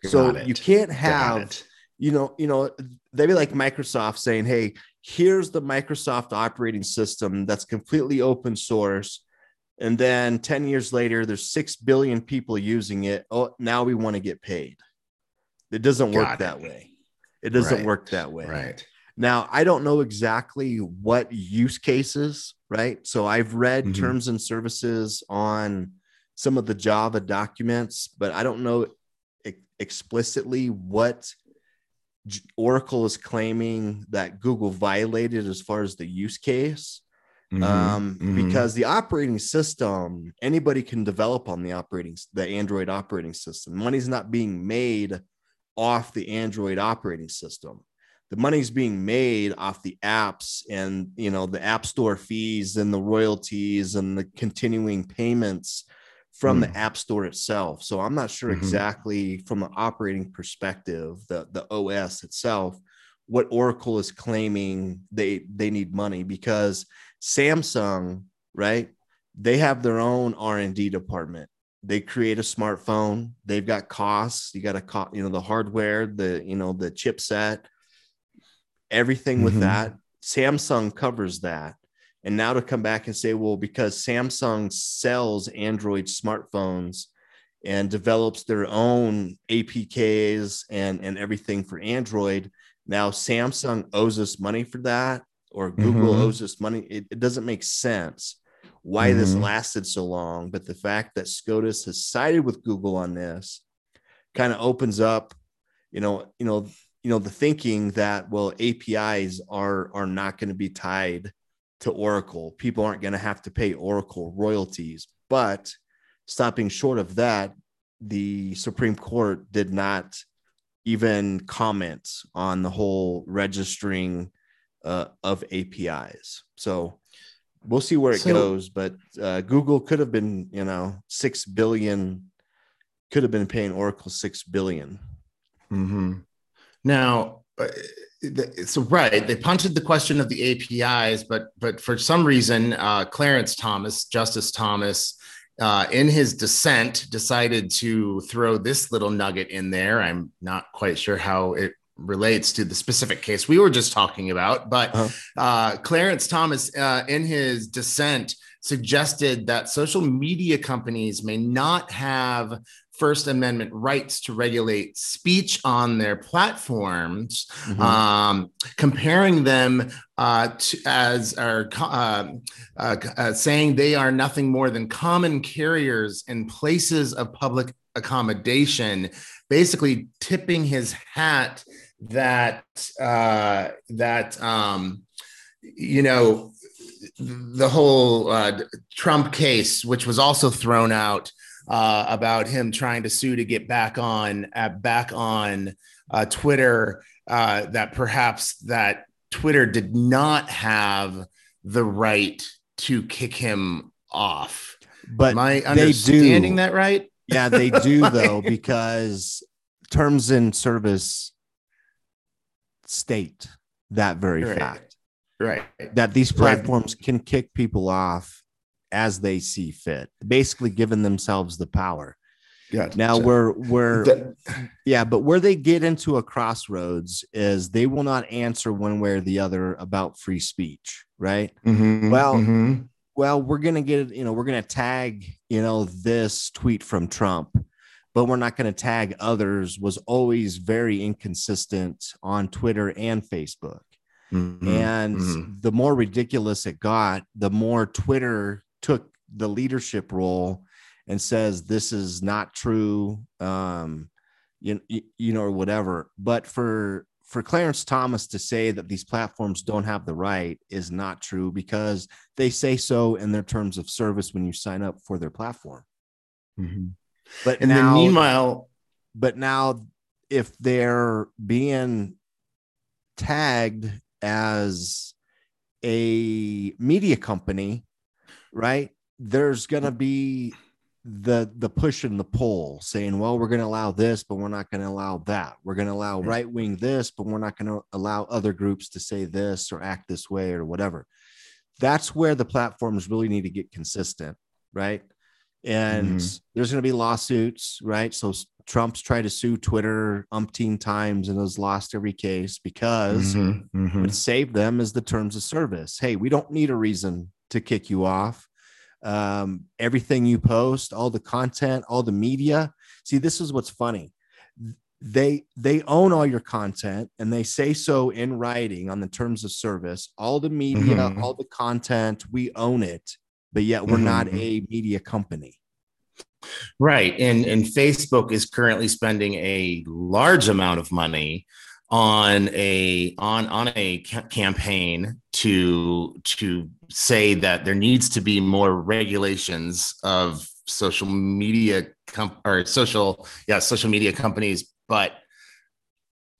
Speaker 3: Got so it. you can't have, you know, you know, they'd be like Microsoft saying, "Hey, here's the Microsoft operating system that's completely open source." And then 10 years later, there's 6 billion people using it. Oh, now we want to get paid. It doesn't work that way. It doesn't
Speaker 4: right.
Speaker 3: work that way.
Speaker 4: Right.
Speaker 3: Now, I don't know exactly what use cases, right? So I've read mm-hmm. terms and services on some of the Java documents, but I don't know explicitly what Oracle is claiming that Google violated as far as the use case. Mm-hmm. Um, mm-hmm. because the operating system, anybody can develop on the operating the Android operating system. Money's not being made off the Android operating system the money's being made off the apps and you know the app store fees and the royalties and the continuing payments from mm. the app store itself. So i'm not sure mm-hmm. exactly from an operating perspective the the os itself what oracle is claiming they they need money because samsung right they have their own r&d department. They create a smartphone. They've got costs. You got to co- you know the hardware the you know the chipset everything with mm-hmm. that. Samsung covers that. And now to come back and say, well, because Samsung sells Android smartphones and develops their own APKs and, and everything for Android, now Samsung owes us money for that, or Google mm-hmm. owes us money. It, it, doesn't make sense why mm-hmm. this lasted so long. But the fact that SCOTUS has sided with Google on this kind of opens up, you know, you know, you know the thinking that well apis are are not going to be tied to oracle people aren't going to have to pay oracle royalties but stopping short of that the supreme court did not even comment on the whole registering uh, of apis so we'll see where it so, goes but uh, google could have been you know six billion could have been paying oracle six billion.
Speaker 4: Mm-hmm. Now, uh, so right, they punted the question of the APIs, but but for some reason, uh, Clarence Thomas, Justice Thomas, uh, in his dissent, decided to throw this little nugget in there. I'm not quite sure how it relates to the specific case we were just talking about, but uh-huh. uh, Clarence Thomas, uh, in his dissent, suggested that social media companies may not have First Amendment rights to regulate speech on their platforms, mm-hmm. um, comparing them uh, to, as are uh, uh, uh, saying they are nothing more than common carriers in places of public accommodation, basically tipping his hat that uh, that um, you know the whole uh, Trump case, which was also thrown out uh, about him trying to sue to get back on uh, back on uh, Twitter. Uh, that perhaps that Twitter did not have the right to kick him off.
Speaker 3: But
Speaker 4: am I understanding that right?
Speaker 3: Yeah, they do <laughs> though because terms in service state that very
Speaker 4: Right.
Speaker 3: fact
Speaker 4: Right.
Speaker 3: that these
Speaker 4: Right.
Speaker 3: platforms can kick people off as they see fit, basically giving themselves the power.
Speaker 4: Yeah.
Speaker 3: Now we're we're yeah, but where they get into a crossroads is they will not answer one way or the other about free speech, right?
Speaker 4: Mhm,
Speaker 3: Well,
Speaker 4: mhm.
Speaker 3: Well, we're gonna get you know we're gonna tag you know this tweet from Trump, but we're not gonna tag others. Was always very inconsistent on Twitter and Facebook.
Speaker 4: Mhm,
Speaker 3: And
Speaker 4: mhm.
Speaker 3: the more ridiculous it got, the more Twitter took the leadership role and says this is not true, um, you, you, know, or whatever. But for for Clarence Thomas to say that these platforms don't have the right is not true because they say so in their terms of service when you sign up for their platform.
Speaker 4: Mhm.
Speaker 3: But
Speaker 4: And
Speaker 3: now,
Speaker 4: then meanwhile,
Speaker 3: but now if they're being tagged as a media company right? There's going to be the the push and the pull saying well we're going to allow this but we're not going to allow that. We're going to allow right wing this but we're not going to allow other groups to say this or act this way or whatever. That's where the platforms really need to get consistent right? And
Speaker 4: Mhm.
Speaker 3: there's going to be lawsuits right? So trump's tried to sue twitter umpteen times and has lost every case because
Speaker 4: Mhm, mhm.
Speaker 3: what saved them is the terms of service. Hey, we don't need a reason to kick you off. Um, everything you post, all the content, all the media. See, this is what's funny. They they own all your content and they say so in writing on the terms of service. All the media,
Speaker 4: Mhm.
Speaker 3: all the content, we own it, but yet we're not
Speaker 4: Mhm.
Speaker 3: a media company.
Speaker 4: Right. And and Facebook is currently spending a large amount of money on a on on a campaign to to say that there needs to be more regulations of social media com- or social yeah social media companies but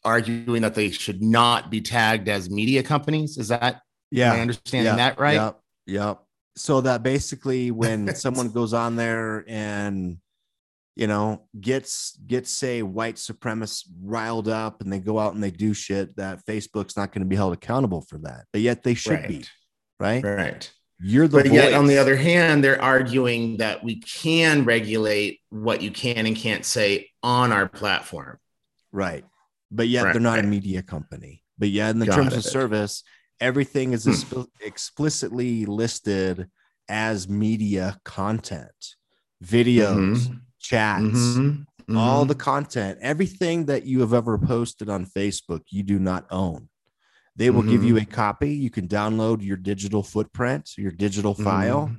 Speaker 4: arguing that they should not be tagged as media companies is that am I understanding that right
Speaker 3: Yep. Yep. So that basically when <laughs> someone goes on there and you know gets gets say white supremacists riled up and they go out and they do shit that Facebook's not going to be held accountable for that. But yet they should be,
Speaker 4: right
Speaker 3: right?
Speaker 4: right
Speaker 3: You're the
Speaker 4: but yet on the other hand they're arguing that we can regulate what you can and can't say on our platform
Speaker 3: right. But yet
Speaker 4: Right,
Speaker 3: they're not a media company. But yet in the
Speaker 4: Got
Speaker 3: terms of service, everything is
Speaker 4: Hmm.
Speaker 3: explicitly listed as media content, videos,
Speaker 4: Mhm,
Speaker 3: chats.
Speaker 4: mhm,
Speaker 3: all
Speaker 4: mhm.
Speaker 3: the content, everything that you have ever posted on Facebook, you do not own. They will give
Speaker 4: Mm-hmm.
Speaker 3: you a copy. You can download your digital footprint, your digital file.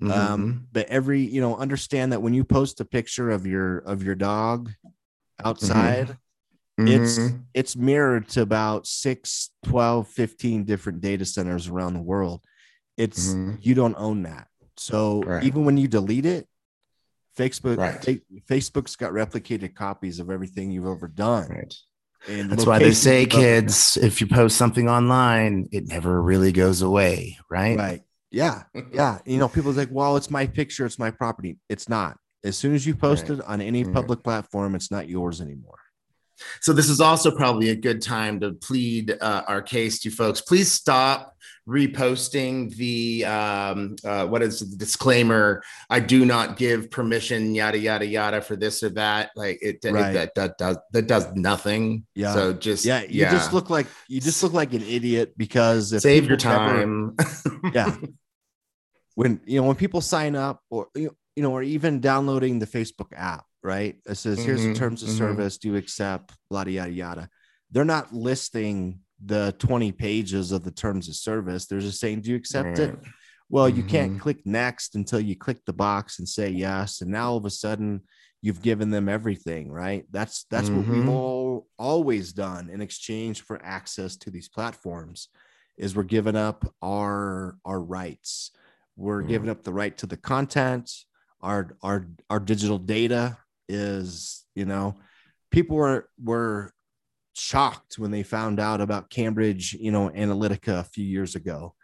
Speaker 4: Mhm,
Speaker 3: Um, but every, you know, understand that when you post a picture of your of your dog outside, it's it's mirrored to about 6, 12, 15 different data centers around the world. It's you don't own that. So
Speaker 4: Right.
Speaker 3: even when you delete it, Facebook
Speaker 4: Right.
Speaker 3: Fa- Facebook's got replicated copies of everything you've ever done.
Speaker 4: right
Speaker 3: and
Speaker 4: that's why they say
Speaker 3: you've ever been.
Speaker 4: kids if you post something online it never really goes away right
Speaker 3: Right. Yeah. Yeah. You know, people like, well, it's my picture, it's my property. It's not. As soon as you post
Speaker 4: Right.
Speaker 3: it on any public platform, it's not yours anymore.
Speaker 4: So this is also probably a good time to plead uh, our case to folks. Please stop reposting the um, uh, what is the disclaimer? I do not give permission, yada yada yada, for this or that. Like it, it- that, that does that does nothing.
Speaker 3: Yeah.
Speaker 4: So just
Speaker 3: Yeah. You just look like you just look like an idiot because if
Speaker 4: save your time. <laughs>
Speaker 3: yeah. When you know when people sign up or you you know, or even downloading the Facebook app, right? It says here's the
Speaker 4: Mhm,
Speaker 3: terms of
Speaker 4: mhm.
Speaker 3: service. Do you accept? Yada yada yada. They're not listing the 20 pages of the terms of service. They're just saying, Do you accept it?
Speaker 4: Right.
Speaker 3: Well, you can't
Speaker 4: Mhm.
Speaker 3: click next until you click the box and say yes. And now all of a sudden you've given them everything, right? That's that's what we've
Speaker 4: Mhm.
Speaker 3: all always done in exchange for access to these platforms is we're giving up our our rights. We're giving up the right to the content. Our our our digital data is, you know, people were were shocked when they found out about Cambridge, you know, Analytica a few years ago.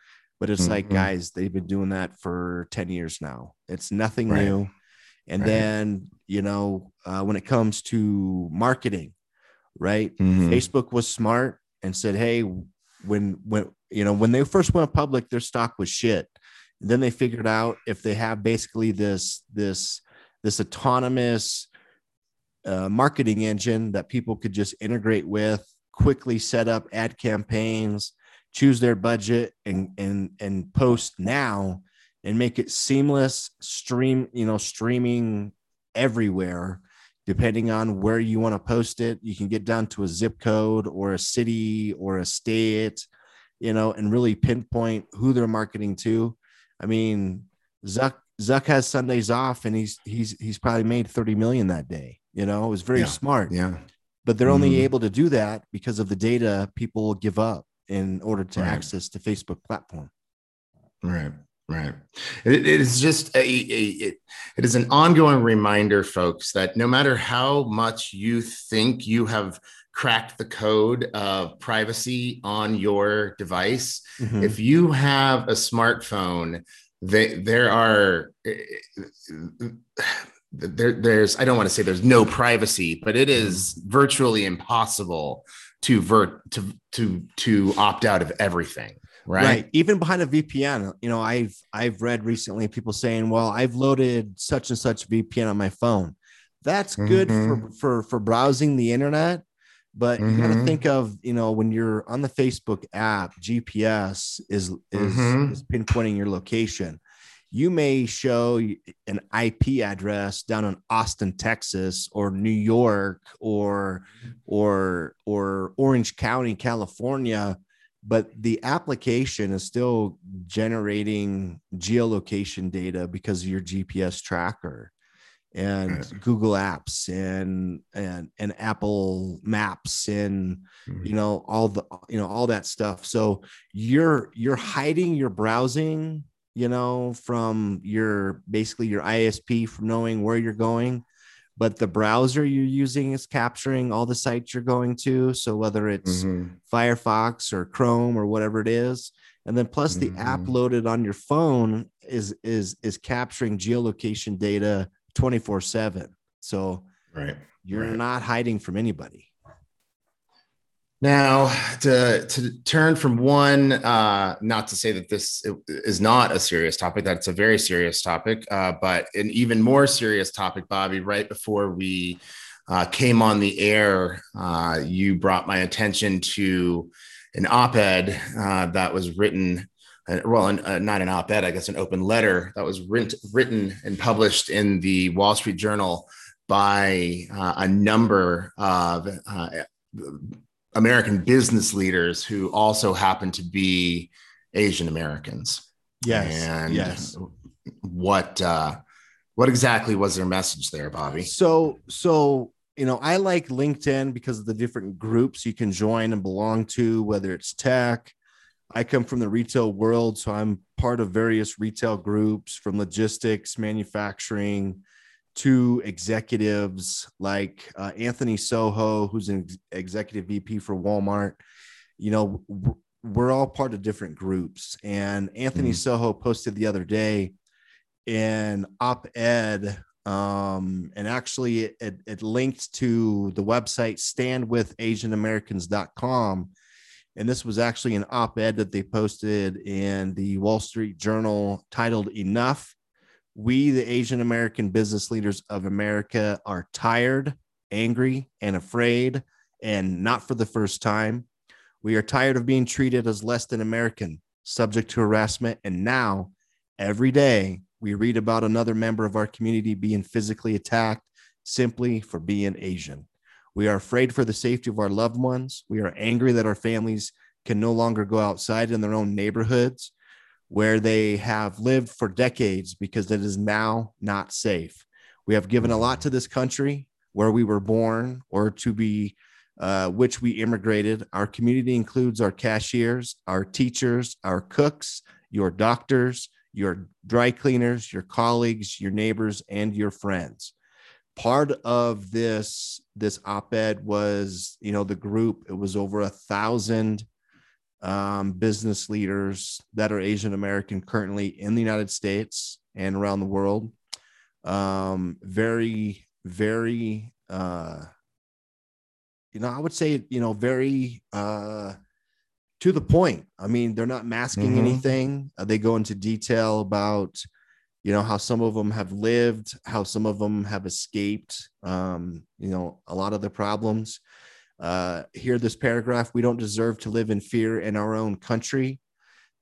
Speaker 3: But it's like,
Speaker 4: Mhm.
Speaker 3: guys, they've been doing that for 10 years now. It's nothing
Speaker 4: Right.
Speaker 3: new. And
Speaker 4: Right.
Speaker 3: then, you know, uh, when it comes to marketing, right?
Speaker 4: Mhm.
Speaker 3: Facebook was smart and said, hey, when when you know when they first went public, their stock was shit. And then they figured out if they have basically this this this autonomous marketing engine that people could just integrate with, quickly set up ad campaigns, choose their budget, and and and post now, and make it seamless. Stream, you know, streaming everywhere depending on where you want to post it you can get down to a zip code or a city or a state you know and really pinpoint who they're marketing to i mean zuck zuck has sundays off and he's he's he's probably made 30 million that day you know it was very
Speaker 4: Yeah.
Speaker 3: smart
Speaker 4: Yeah.
Speaker 3: but they're only
Speaker 4: Mhm.
Speaker 3: able to do that because of the data people give up in order to
Speaker 4: Right.
Speaker 3: access the facebook platform
Speaker 4: Right. Right. It, it is just a, a it, it is an ongoing reminder, folks, that no matter how much you think you have cracked the code of privacy on your device,
Speaker 3: Mhm.
Speaker 4: if you have a smartphone, they, there are there, there's I don't want to say there's no privacy, but it is virtually impossible to vert to to to opt out of everything. Right. right?
Speaker 3: even behind a vpn you know i've i've read recently people saying well i've loaded such and such vpn on my phone that's good for
Speaker 4: Mhm.
Speaker 3: for for browsing the internet but you got to think of you know when you're on the facebook app gps is is,
Speaker 4: Mhm.
Speaker 3: is pinpointing your location you may show an ip address down in austin texas or new york or or or orange county california but the application is still generating geolocation data because of your GPS tracker and. Google Apps and and and Apple Maps and
Speaker 4: Mhm.
Speaker 3: you know all the you know all that stuff. So you're you're hiding your browsing, you know, from your basically your ISP from knowing where you're going, but the browser you're using is capturing all the sites you're going to. So whether it's
Speaker 4: Mhm.
Speaker 3: Firefox or Chrome or whatever it is. And then plus the app
Speaker 4: Mhm.
Speaker 3: loaded on your phone is is is capturing geolocation data 24/7. So
Speaker 4: Right.
Speaker 3: you're
Speaker 4: Right.
Speaker 3: not hiding from anybody.
Speaker 4: Now, to, to turn from one, uh, not to say that this is not a serious topic, that's a very serious topic, uh, but an even more serious topic, Bobby, right before we uh, came on the air, uh, you brought my attention to an op ed uh, that was written, uh, well, an, not an op ed, I guess an open letter that was written, written and published in the Wall Street Journal by a number of American business leaders who also happen to be Asian Americans.
Speaker 3: Yes.
Speaker 4: And
Speaker 3: yes.
Speaker 4: what uh, what exactly was their message there, Bobby?
Speaker 3: So so you know, I like LinkedIn because of the different groups you can join and belong to, whether it's tech. I come from the retail world, so I'm part of various retail groups from logistics, manufacturing, to executives like uh, Anthony Soohoo, who's an ex- executive VP for Walmart. You know, w- we're all part of different groups. And Anthony
Speaker 4: Mhm.
Speaker 3: Soohoo posted the other day an op ed, um, and actually it, it, it linked to the website standwithasianamericans.com. And this was actually an op ed that they posted in the Wall Street Journal titled Enough we, the Asian American business leaders of America, are tired, angry, and afraid, and not for the first time. We are tired of being treated as less than American, subject to harassment. And now, every day, we read about another member of our community being physically attacked simply for being Asian. We are afraid for the safety of our loved ones. We are angry that our families can no longer go outside in their own neighborhoods where they have lived for decades because it is now not safe. We have given a lot to this country where we were born or to be uh, which we immigrated. Our community includes our cashiers, our teachers, our cooks, your doctors, your dry cleaners, your colleagues, your neighbors, and your friends. Part of this this op-ed was, you know, the group. It was over a thousand um, business leaders that are Asian American currently in the United States and around the world. Um, very, very, uh, you know, I would say, you know, very uh, to the point. I mean, they're not masking mm-hmm. anything. Uh, they go into detail about, you know, how some of them have lived, how some of them have escaped, um, you know, a lot of the problems. Uh, here, this paragraph we don't deserve to live in fear in our own country.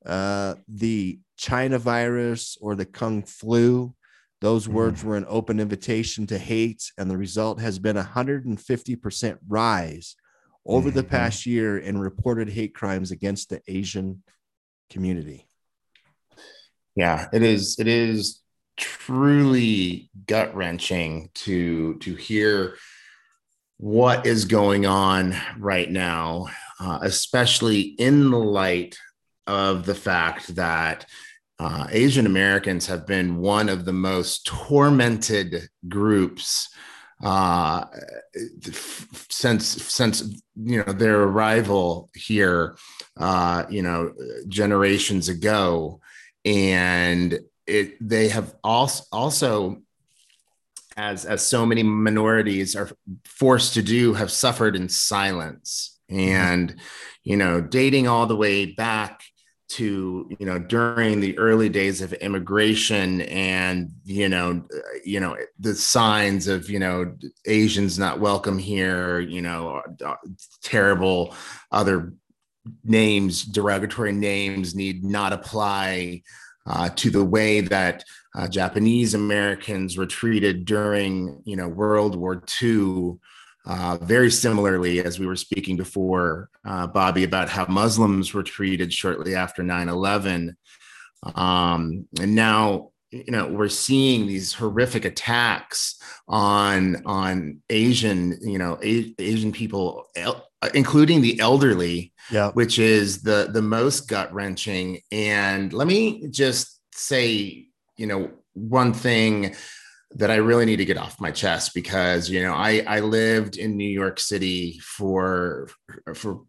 Speaker 3: Uh, the China virus or the Kung flu, those mm. words were an open invitation to hate, and the result has been a 150% rise over mm-hmm. the past year in reported hate crimes against the Asian community.
Speaker 4: Yeah, it is. It is truly gut wrenching to to hear what is going on right now, uh, especially in the light of the fact that uh, Asian Americans have been one of the most tormented groups uh, since since you know their arrival here, uh, you know, generations ago, and it they have also also as as so many minorities are forced to do have suffered in silence. And you know dating all the way back to you know during the early days of immigration and you know you know the signs of you know asians not welcome here you know terrible other names derogatory names need not apply uh, to the way that uh, Japanese Americans were treated during, you know, World War II. Uh, very similarly, as we were speaking before, uh, Bobby, about how Muslims were treated shortly after 9 11. Um, and now, you know, we're seeing these horrific attacks on on Asian, you know, A- Asian people, el- including the elderly, yeah. which is the the most gut wrenching. And let me just say, you know, one thing that I really need to get off my chest because you know I I lived in New York City for for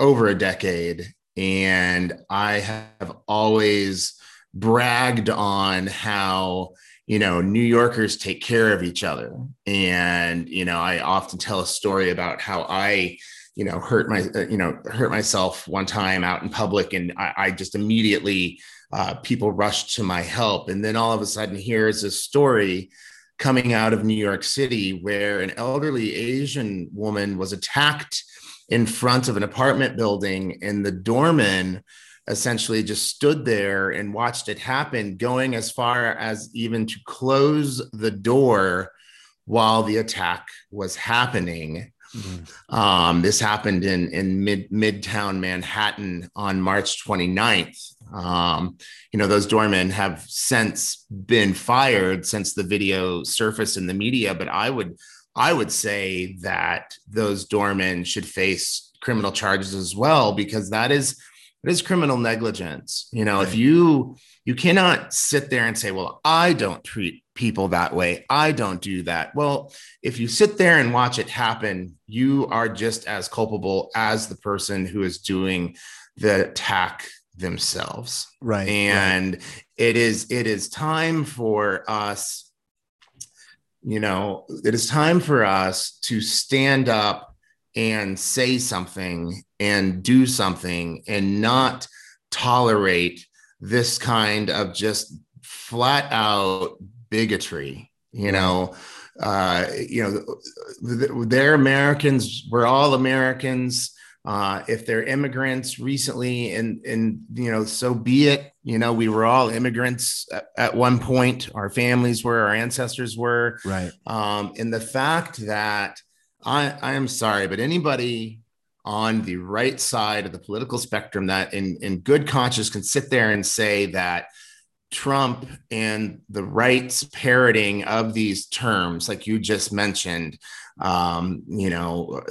Speaker 4: over a decade and I have always bragged on how you know New Yorkers take care of each other. And you know I often tell a story about how I you know hurt my uh, you know hurt myself one time out in public and i, I just immediately uh, people rushed to my help and then all of a sudden here's a story coming out of new york city where an elderly asian woman was attacked in front of an apartment building and the doorman essentially just stood there and watched it happen going as far as even to close the door while the attack was happening Mm-hmm. Um, this happened in, in mid midtown Manhattan on March 29th. Um, you know, those doormen have since been fired since the video surfaced in the media, but I would I would say that those doormen should face criminal charges as well because that is it is criminal negligence. You know, right. if you you cannot sit there and say, "Well, I don't treat people that way. I don't do that." Well, if you sit there and watch it happen, you are just as culpable as the person who is doing the attack themselves.
Speaker 3: Right.
Speaker 4: And right. it is it is time for us you know, it is time for us to stand up and say something and do something and not tolerate this kind of just flat out bigotry you know uh, you know they're americans we're all americans uh, if they're immigrants recently and and you know so be it. You know we were all immigrants at, at one point. Our families were our ancestors were.
Speaker 3: Right.
Speaker 4: Um, and the fact that i i am sorry but anybody on the right side of the political spectrum that in, in good conscience can sit there and say that Trump and the right's parroting of these terms, like you just mentioned, um, you know,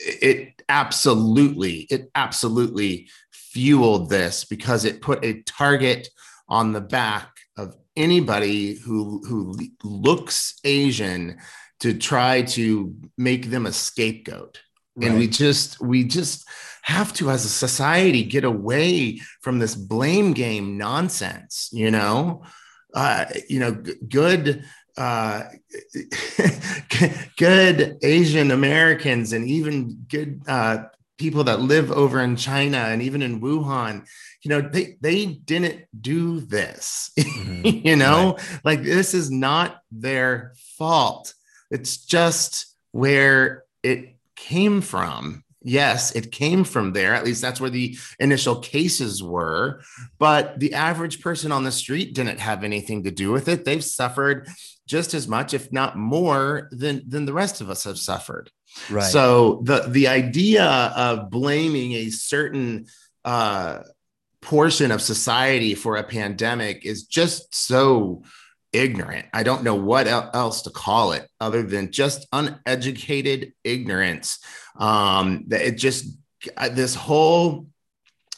Speaker 4: it absolutely, it absolutely fueled this because it put a target on the back of anybody who who looks Asian to try to make them a scapegoat Right. And we just we just have to as a society get away from this blame game nonsense, you know? Uh, you know, good uh, <laughs> good Asian Americans and even good uh, people that live over in China and even in Wuhan, you know, they they didn't do this. <laughs> Mm-hmm. you know, right. like this is not their fault. It's just where it came from. Yes, it came from there. At least that's where the initial cases were. But the average person on the street didn't have anything to do with it. They've suffered just as much, if not more, than, than the rest of us have suffered. Right. So the the idea of blaming a certain uh, portion of society for a pandemic is just so ignorant. I don't know what else to call it other than just uneducated ignorance. Um, that it just this whole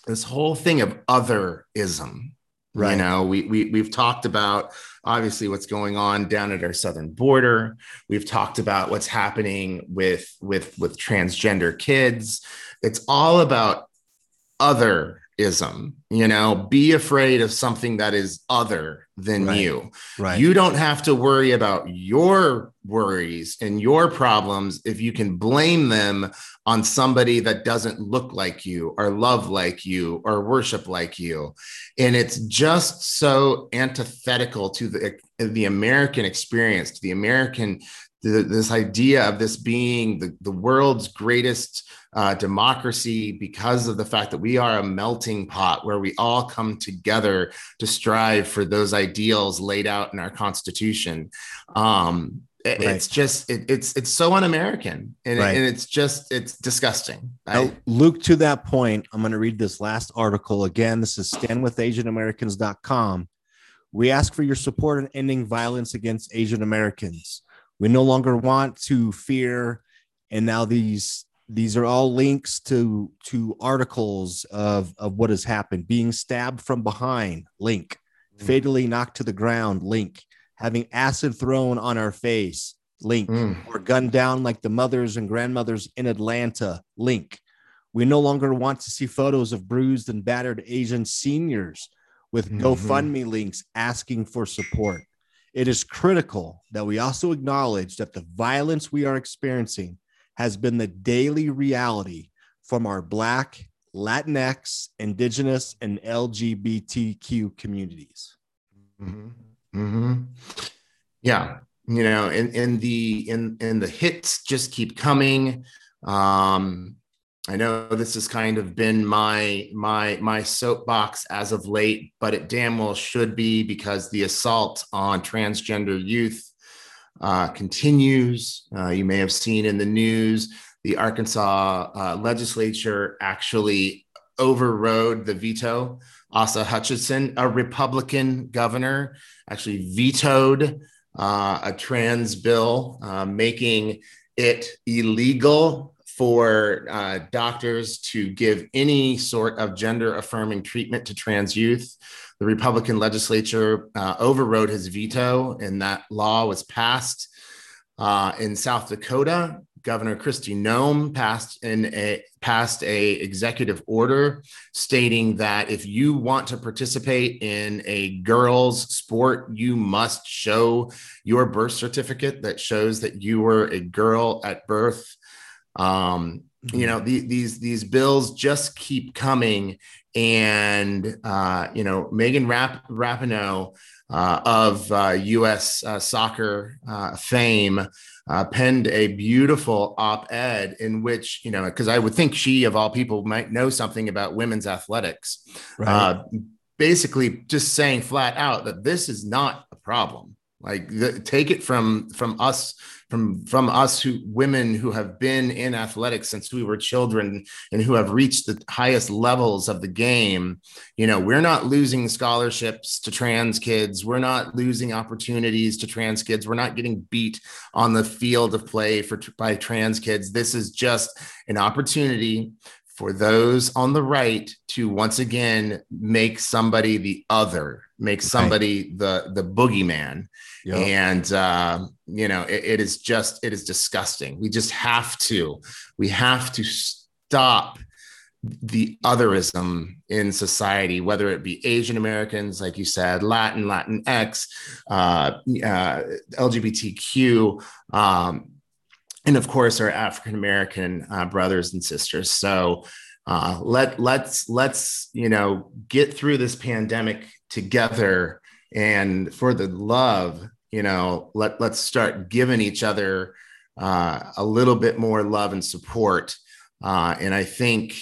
Speaker 4: this whole thing of otherism. Right. You know, we, we we've talked about obviously what's going on down at our southern border. We've talked about what's happening with with with transgender kids. It's all about other ism you know? Be afraid of something that is other than right. you. Right. You don't have to worry about your worries and your problems if you can blame them on somebody that doesn't look like you or love like you or worship like you. And it's just so antithetical to the the american experience to the american the, this idea of this being the, the world's greatest uh, democracy because of the fact that we are a melting pot where we all come together to strive for those ideals laid out in our constitution. Um, it, right. it's just it, it's it's so un-american and, right. and it's just it's disgusting.
Speaker 3: Now, I, luke to that point i'm going to read this last article. Again this is standwithasianamericans.com we ask for your support in ending violence against asian americans we no longer want to fear. And now these these are all links to to articles of of what has happened. Being stabbed from behind link. Mm. fatally knocked to the ground link. Having acid thrown on our face link. Mm. or gunned down like the mothers and grandmothers in atlanta link. We no longer want to see photos of bruised and battered asian seniors with mm-hmm. gofundme links asking for support it is critical that we also acknowledge that the violence we are experiencing has been the daily reality from our Black, Latinx, Indigenous, and LGBTQ communities.
Speaker 4: Mm-hmm. Mm-hmm. Yeah, you know, and, and the in and the hits just keep coming. Um, I know this has kind of been my my my soapbox as of late, but it damn well should be because the assault on transgender youth uh, continues. Uh, you may have seen in the news the Arkansas uh, legislature actually overrode the veto. Asa Hutchinson, a Republican governor, actually vetoed uh, a trans bill uh, making it illegal for uh, doctors to give any sort of gender affirming treatment to trans youth the Republican legislature uh, overrode his veto, and that law was passed. Uh, in South Dakota, Governor Kristi Noem passed in a passed a executive order stating that if you want to participate in a girls' sport, you must show your birth certificate that shows that you were a girl at birth. Um, you know the, these these bills just keep coming and uh, you know Megan Rap- Rapinoe uh, of uh, U.S. Uh, soccer uh, fame uh, penned a beautiful op-ed in which you know because I would think she of all people might know something about women's athletics, right. basically just saying flat out that this is not a problem. Like the, take it from from us from from us who women who have been in athletics since we were children and who have reached the highest levels of the game you know we're not losing scholarships to trans kids. We're not losing opportunities to trans kids. We're not getting beat on the field of play for by trans kids. This is just an opportunity for those on the right to once again make somebody the other make somebody right. the the boogeyman yep. and uh, you know it, it is just it is disgusting we just have to we have to stop the otherism in society whether it be asian americans like you said latin latin x uh, uh, lgbtq um, and of course our African American uh, brothers and sisters. So uh, let let's let's you know get through this pandemic together, and for the love, you know, let let's start giving each other uh, a little bit more love and support. Uh, and I think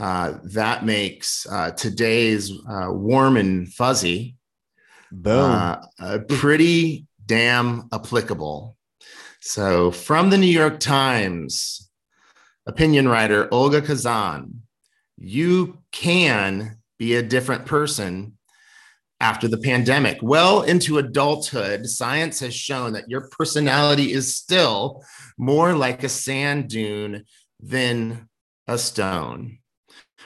Speaker 4: uh, that makes uh, today's warm and fuzzy.
Speaker 3: Boom.
Speaker 4: pretty damn applicable. So, from the New York Times, opinion writer Olga Khazan you can be a different person after the pandemic. Well into adulthood, science has shown that your personality is still more like a sand dune than a stone.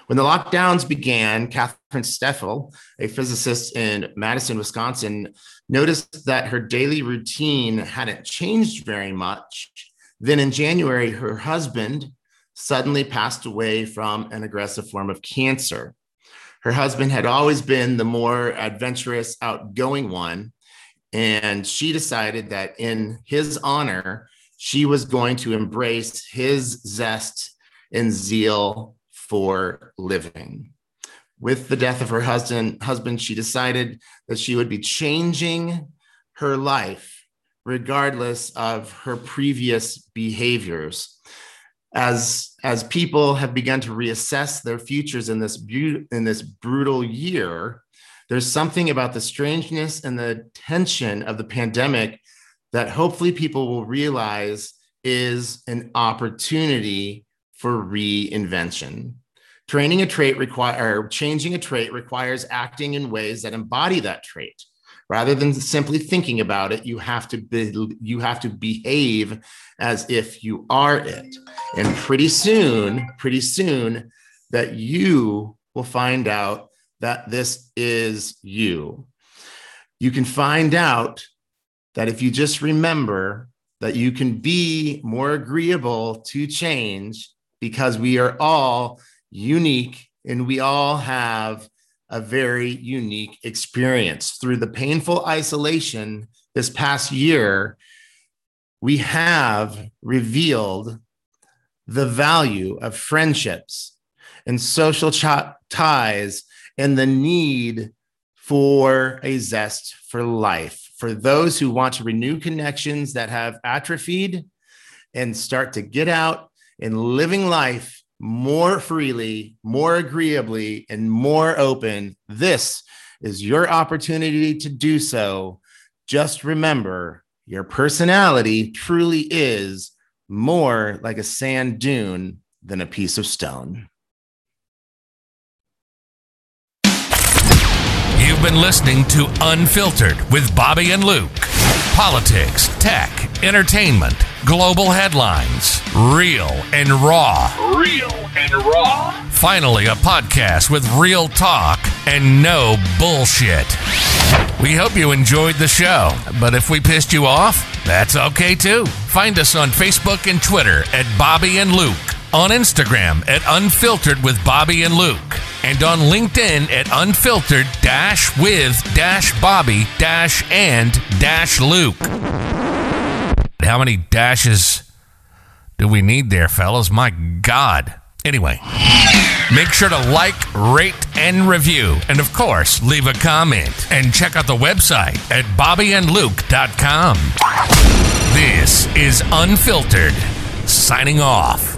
Speaker 4: When the lockdowns began, Catherine Steffel, a physicist in Madison, Wisconsin, noticed that her daily routine hadn't changed very much. Then in January, her husband suddenly passed away from an aggressive form of cancer. Her husband had always been the more adventurous, outgoing one. And she decided that in his honor, she was going to embrace his zest and zeal for living with the death of her husband, husband, she decided that she would be changing her life regardless of her previous behaviors. As, as people have begun to reassess their futures in this, bu- in this brutal year, there's something about the strangeness and the tension of the pandemic that hopefully people will realize is an opportunity for reinvention. Training a trait require changing a trait requires acting in ways that embody that trait. Rather than simply thinking about it, you have to be, you have to behave as if you are it. And pretty soon, pretty soon, that you will find out that this is you. You can find out that if you just remember that you can be more agreeable to change because we are all unique, and we all have a very unique experience. Through the painful isolation this past year, we have revealed the value of friendships and social ch- ties and the need for a zest for life. For those who want to renew connections that have atrophied and start to get out and living life more freely, more agreeably, and more open, this is your opportunity to do so. Just remember your personality truly is more like a sand dune than a piece of stone.
Speaker 1: You've been listening to Unfiltered with Bobby and Luke. Politics, tech, entertainment, global headlines, real and raw.
Speaker 5: Real and raw.
Speaker 1: Finally, a podcast with real talk and no bullshit. We hope you enjoyed the show, but if we pissed you off, that's okay too. Find us on Facebook and Twitter at Bobby and Luke, on Instagram at Unfiltered with Bobby and Luke, and on LinkedIn at Unfiltered dash with dash Bobby dash and dash Luke. How many dashes do we need there, fellas? My God. Anyway, make sure to like, rate, and review. And of course, leave a comment. And check out the website at bobbyandluke.com. This is Unfiltered, signing off.